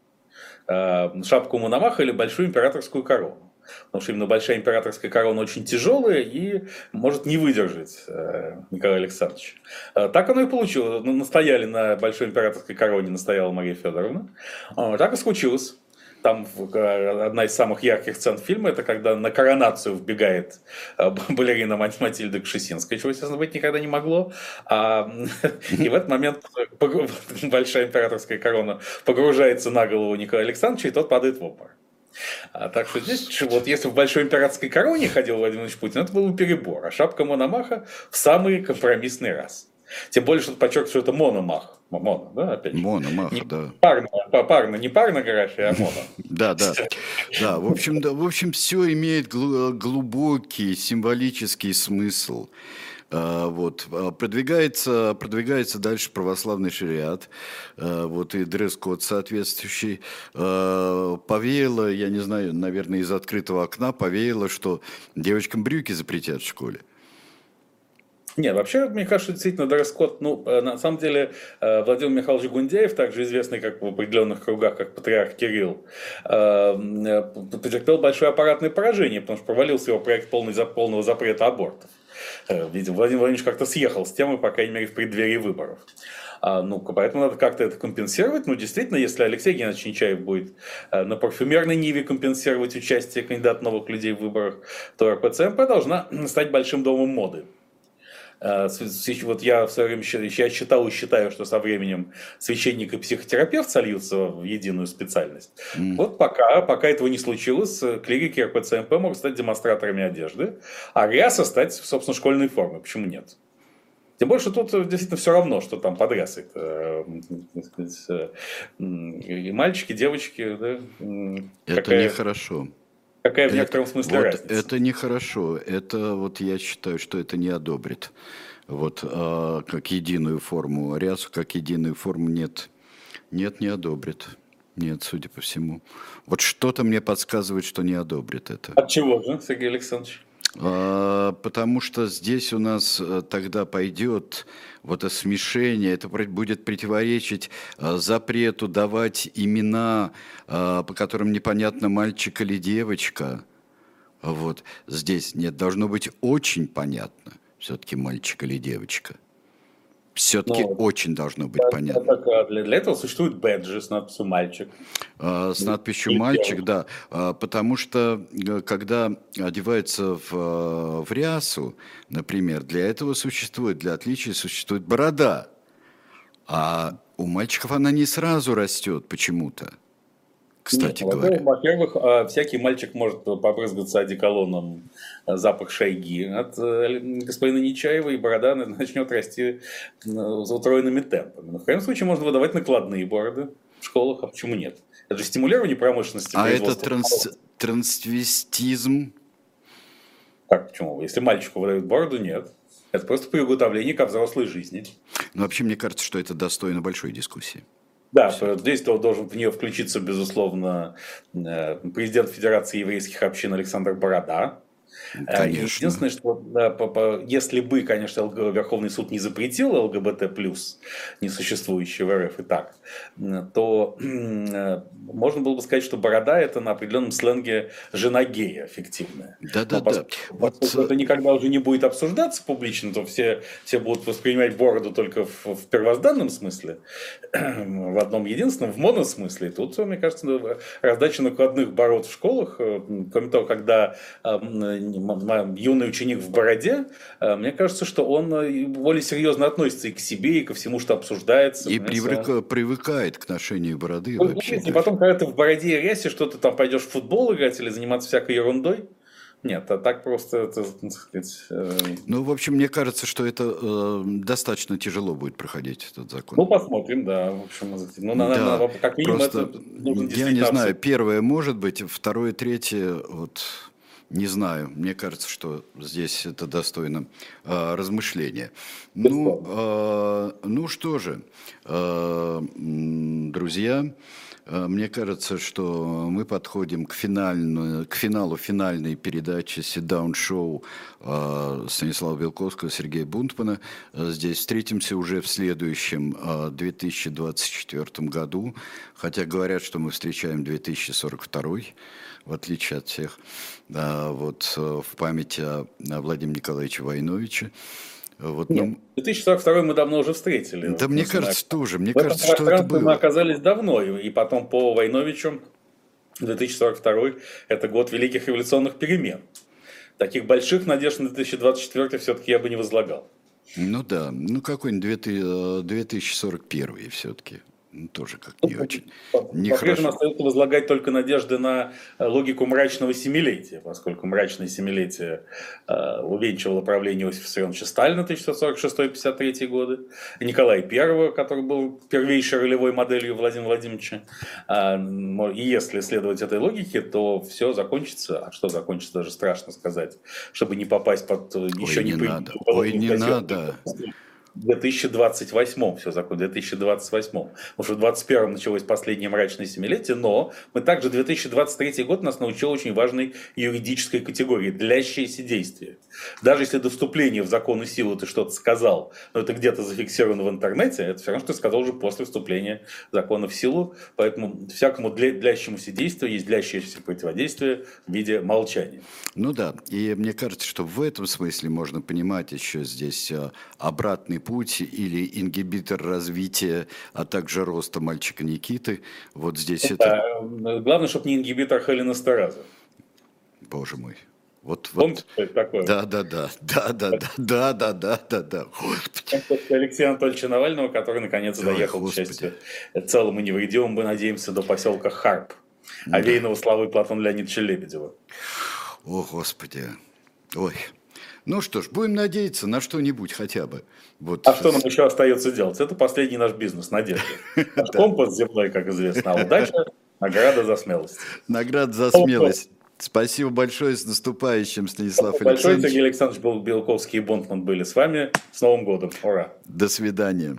C: Шапку Мономаха или большую императорскую корону? Потому что именно большая императорская корона очень тяжелая и может не выдержать э, Николай Александрович. Э, так оно и получилось. Ну, настояли на большой императорской короне, настояла Мария Федоровна. Э, так и случилось. Там одна из самых ярких сцен фильма, это когда на коронацию вбегает балерина Матильда Кшесинская, чего, естественно, быть никогда не могло. А, и в этот момент большая императорская корона погружается на голову Николая Александровича, и тот падает в обморок. А, так что здесь, вот если в большой императорской короне ходил Владимир Ильич Путин, это был бы перебор, а шапка Мономаха в самый компромиссный раз. Тем более, что подчеркиваю, что это мономах.
B: Моно, да, опять же. Мономах,
C: не
B: да.
C: Парно, парно, не парнография, а моно.
B: Да, да. Да, в общем, да, в общем, все имеет глубокий символический смысл. А, вот. А, продвигается, продвигается дальше православный шариат, а, вот, и дресс-код соответствующий. Повеяло, я не знаю, наверное, из открытого окна повеяло, что девочкам брюки запретят в школе.
C: Нет, вообще, мне кажется, действительно, дресс-код, ну, э, на самом деле, э, Владимир Михайлович Гундеев, также известный как в определенных кругах, как патриарх Кирилл, э, потерпел большое аппаратное поражение, потому что провалился его проект полного запрета абортов. Видимо, Владимир Владимирович как-то съехал с темы, по крайней мере, в преддверии выборов. А, ну, поэтому надо как-то это компенсировать. Ну, действительно, если Алексей Геннадьевич Нечаев будет на парфюмерной ниве компенсировать участие кандидата новых людей в выборах, то РПЦМП должна стать большим домом моды. Э, вот я в свое время я считал и считаю, что со временем священник и психотерапевт сольются в единую специальность. Mm. Вот пока, пока этого не случилось, э, клирики РПЦМП могут стать демонстраторами одежды, а ряса стать, собственно, школьной формой. Почему нет? Тем больше тут э, действительно все равно, что там под рясой. И мальчики, девочки. Да?
B: Это какая... нехорошо.
C: Какая в некотором смысле
B: вот
C: разница?
B: Это нехорошо. Это вот я считаю, что это не одобрит. Вот а, как единую форму. Рясу как единую форму нет. Нет, не одобрит. Нет, судя по всему. Вот что-то мне подсказывает, что не одобрит это.
C: От чего же, Сергей Александрович?
B: А, потому что здесь у нас э, тогда пойдет вот это смешение, это будет противоречить э, запрету давать имена, э, по которым непонятно мальчик или девочка. Вот здесь нет, должно быть очень понятно, все-таки мальчик или девочка все-таки ну, очень должно быть
C: да,
B: понятно.
C: Так, для, для этого существует бэджи с надписью «мальчик».
B: А, с надписью «мальчик», да. А, потому что, э, когда одевается в, э, в рясу, например, для этого существует, для отличия существует борода. А у мальчиков она не сразу растет почему-то кстати Нет, говоря.
C: Во-первых, а, всякий мальчик может побрызгаться одеколоном а, запах шайги от э, господина Нечаева, и борода начнет расти с утроенными темпами. Но в крайнем случае можно выдавать накладные бороды в школах, а почему нет? Это же стимулирование промышленности.
B: А это транс... трансвестизм?
C: Как, почему? Если мальчику выдают бороду, нет. Это просто приготовление ко взрослой жизни.
B: Ну, вообще, мне кажется, что это достойно большой дискуссии.
C: Да, здесь должен в нее включиться, безусловно, э, президент Федерации еврейских общин Александр Борода,
B: конечно.
C: Единственное, что да, по, по, если бы, конечно, Верховный суд не запретил ЛГБТ плюс, несуществующий в РФ и так, то э, можно было бы сказать, что борода это на определенном сленге жена гея фиктивная.
B: Да, да, да.
C: Вот... это никогда уже не будет обсуждаться публично, то все, все будут воспринимать бороду только в, в первозданном смысле, в одном единственном, в моносмысле. Тут, мне кажется, раздача накладных бород в школах, э, кроме того, когда юный ученик в бороде, э, мне кажется, что он э, более серьезно относится и к себе, и ко всему, что обсуждается.
B: И привыка, привыкает к ношению бороды
C: ну, вообще. И потом, когда ты в бороде и рясе, что ты там пойдешь в футбол играть или заниматься всякой ерундой, нет, а так просто это, так сказать... Э...
B: Ну, в общем, мне кажется, что это э, достаточно тяжело будет проходить этот закон.
C: Ну, посмотрим, да. В общем, ну, да,
B: наверное, как минимум просто, это Я не знаю, первое может быть, второе, третье, вот не знаю, мне кажется, что здесь это достойно э, размышления. Ну, э, ну что же, э, друзья, мне кажется, что мы подходим к, финальну, к финалу финальной передачи «Сидаун Шоу» Станислава Белковского, Сергея Бунтмана. Здесь встретимся уже в следующем 2024 году, хотя говорят, что мы встречаем 2042 в отличие от всех, да, вот э, в память о, Владимире Николаевиче Войновиче.
C: Вот, Нет, ну, 2042 мы давно уже встретили.
B: Да вот, мне кажется, знаю. тоже. Мне в кажется, что это было.
C: мы оказались давно, и потом по Войновичу 2042 – это год великих революционных перемен. Таких больших надежд на 2024 все-таки я бы не возлагал.
B: Ну да, ну какой-нибудь 2041 все-таки. Ну, тоже как не очень.
C: По-прежнему остается возлагать только надежды на э, логику мрачного семилетия, поскольку мрачное семилетие э, увенчивало правление Иосифа Виссарионовича Сталина 1946-1953 годы, Николая I, который был первейшей ролевой моделью Владимира Владимировича. А, и если следовать этой логике, то все закончится. А что закончится, даже страшно сказать, чтобы не попасть под еще
B: Ой, не, не надо. Ой, не надо.
C: 2028 все закон, 2028. Потому что в 2021 началось последнее мрачное семилетие, но мы также 2023 год нас научил очень важной юридической категории – длящееся действие. Даже если до вступления в закон и силу ты что-то сказал, но это где-то зафиксировано в интернете, это все равно, что ты сказал уже после вступления закона в силу. Поэтому всякому длящемуся действию есть длящееся противодействие в виде молчания.
B: Ну да, и мне кажется, что в этом смысле можно понимать еще здесь э, обратный путь или ингибитор развития, а также роста мальчика Никиты. Вот здесь это...
C: это... Главное, чтобы не ингибитор Хелена Стараза.
B: Боже мой. Вот,
C: Помните, вот. такое?
B: Да, да, да, да, да, да, да, да, да, да, да.
C: Алексея Анатольевича Навального, который наконец доехал, Ой, к счастью, целым и невредимым, мы надеемся, до поселка Харп, да. овеянного славы Платона Леонидовича Лебедева.
B: О, Господи. Ой, ну что ж, будем надеяться на что-нибудь хотя бы.
C: Вот. А что нам еще остается делать? Это последний наш бизнес, надежда. Наш компас земной, как известно, а удача – награда за смелость.
B: Награда за смелость. Спасибо большое, с наступающим, Станислав Спасибо
C: Александрович. Большое, Сергей Александрович Белковский и Бонтман были с вами. С Новым годом. Ура.
B: До свидания.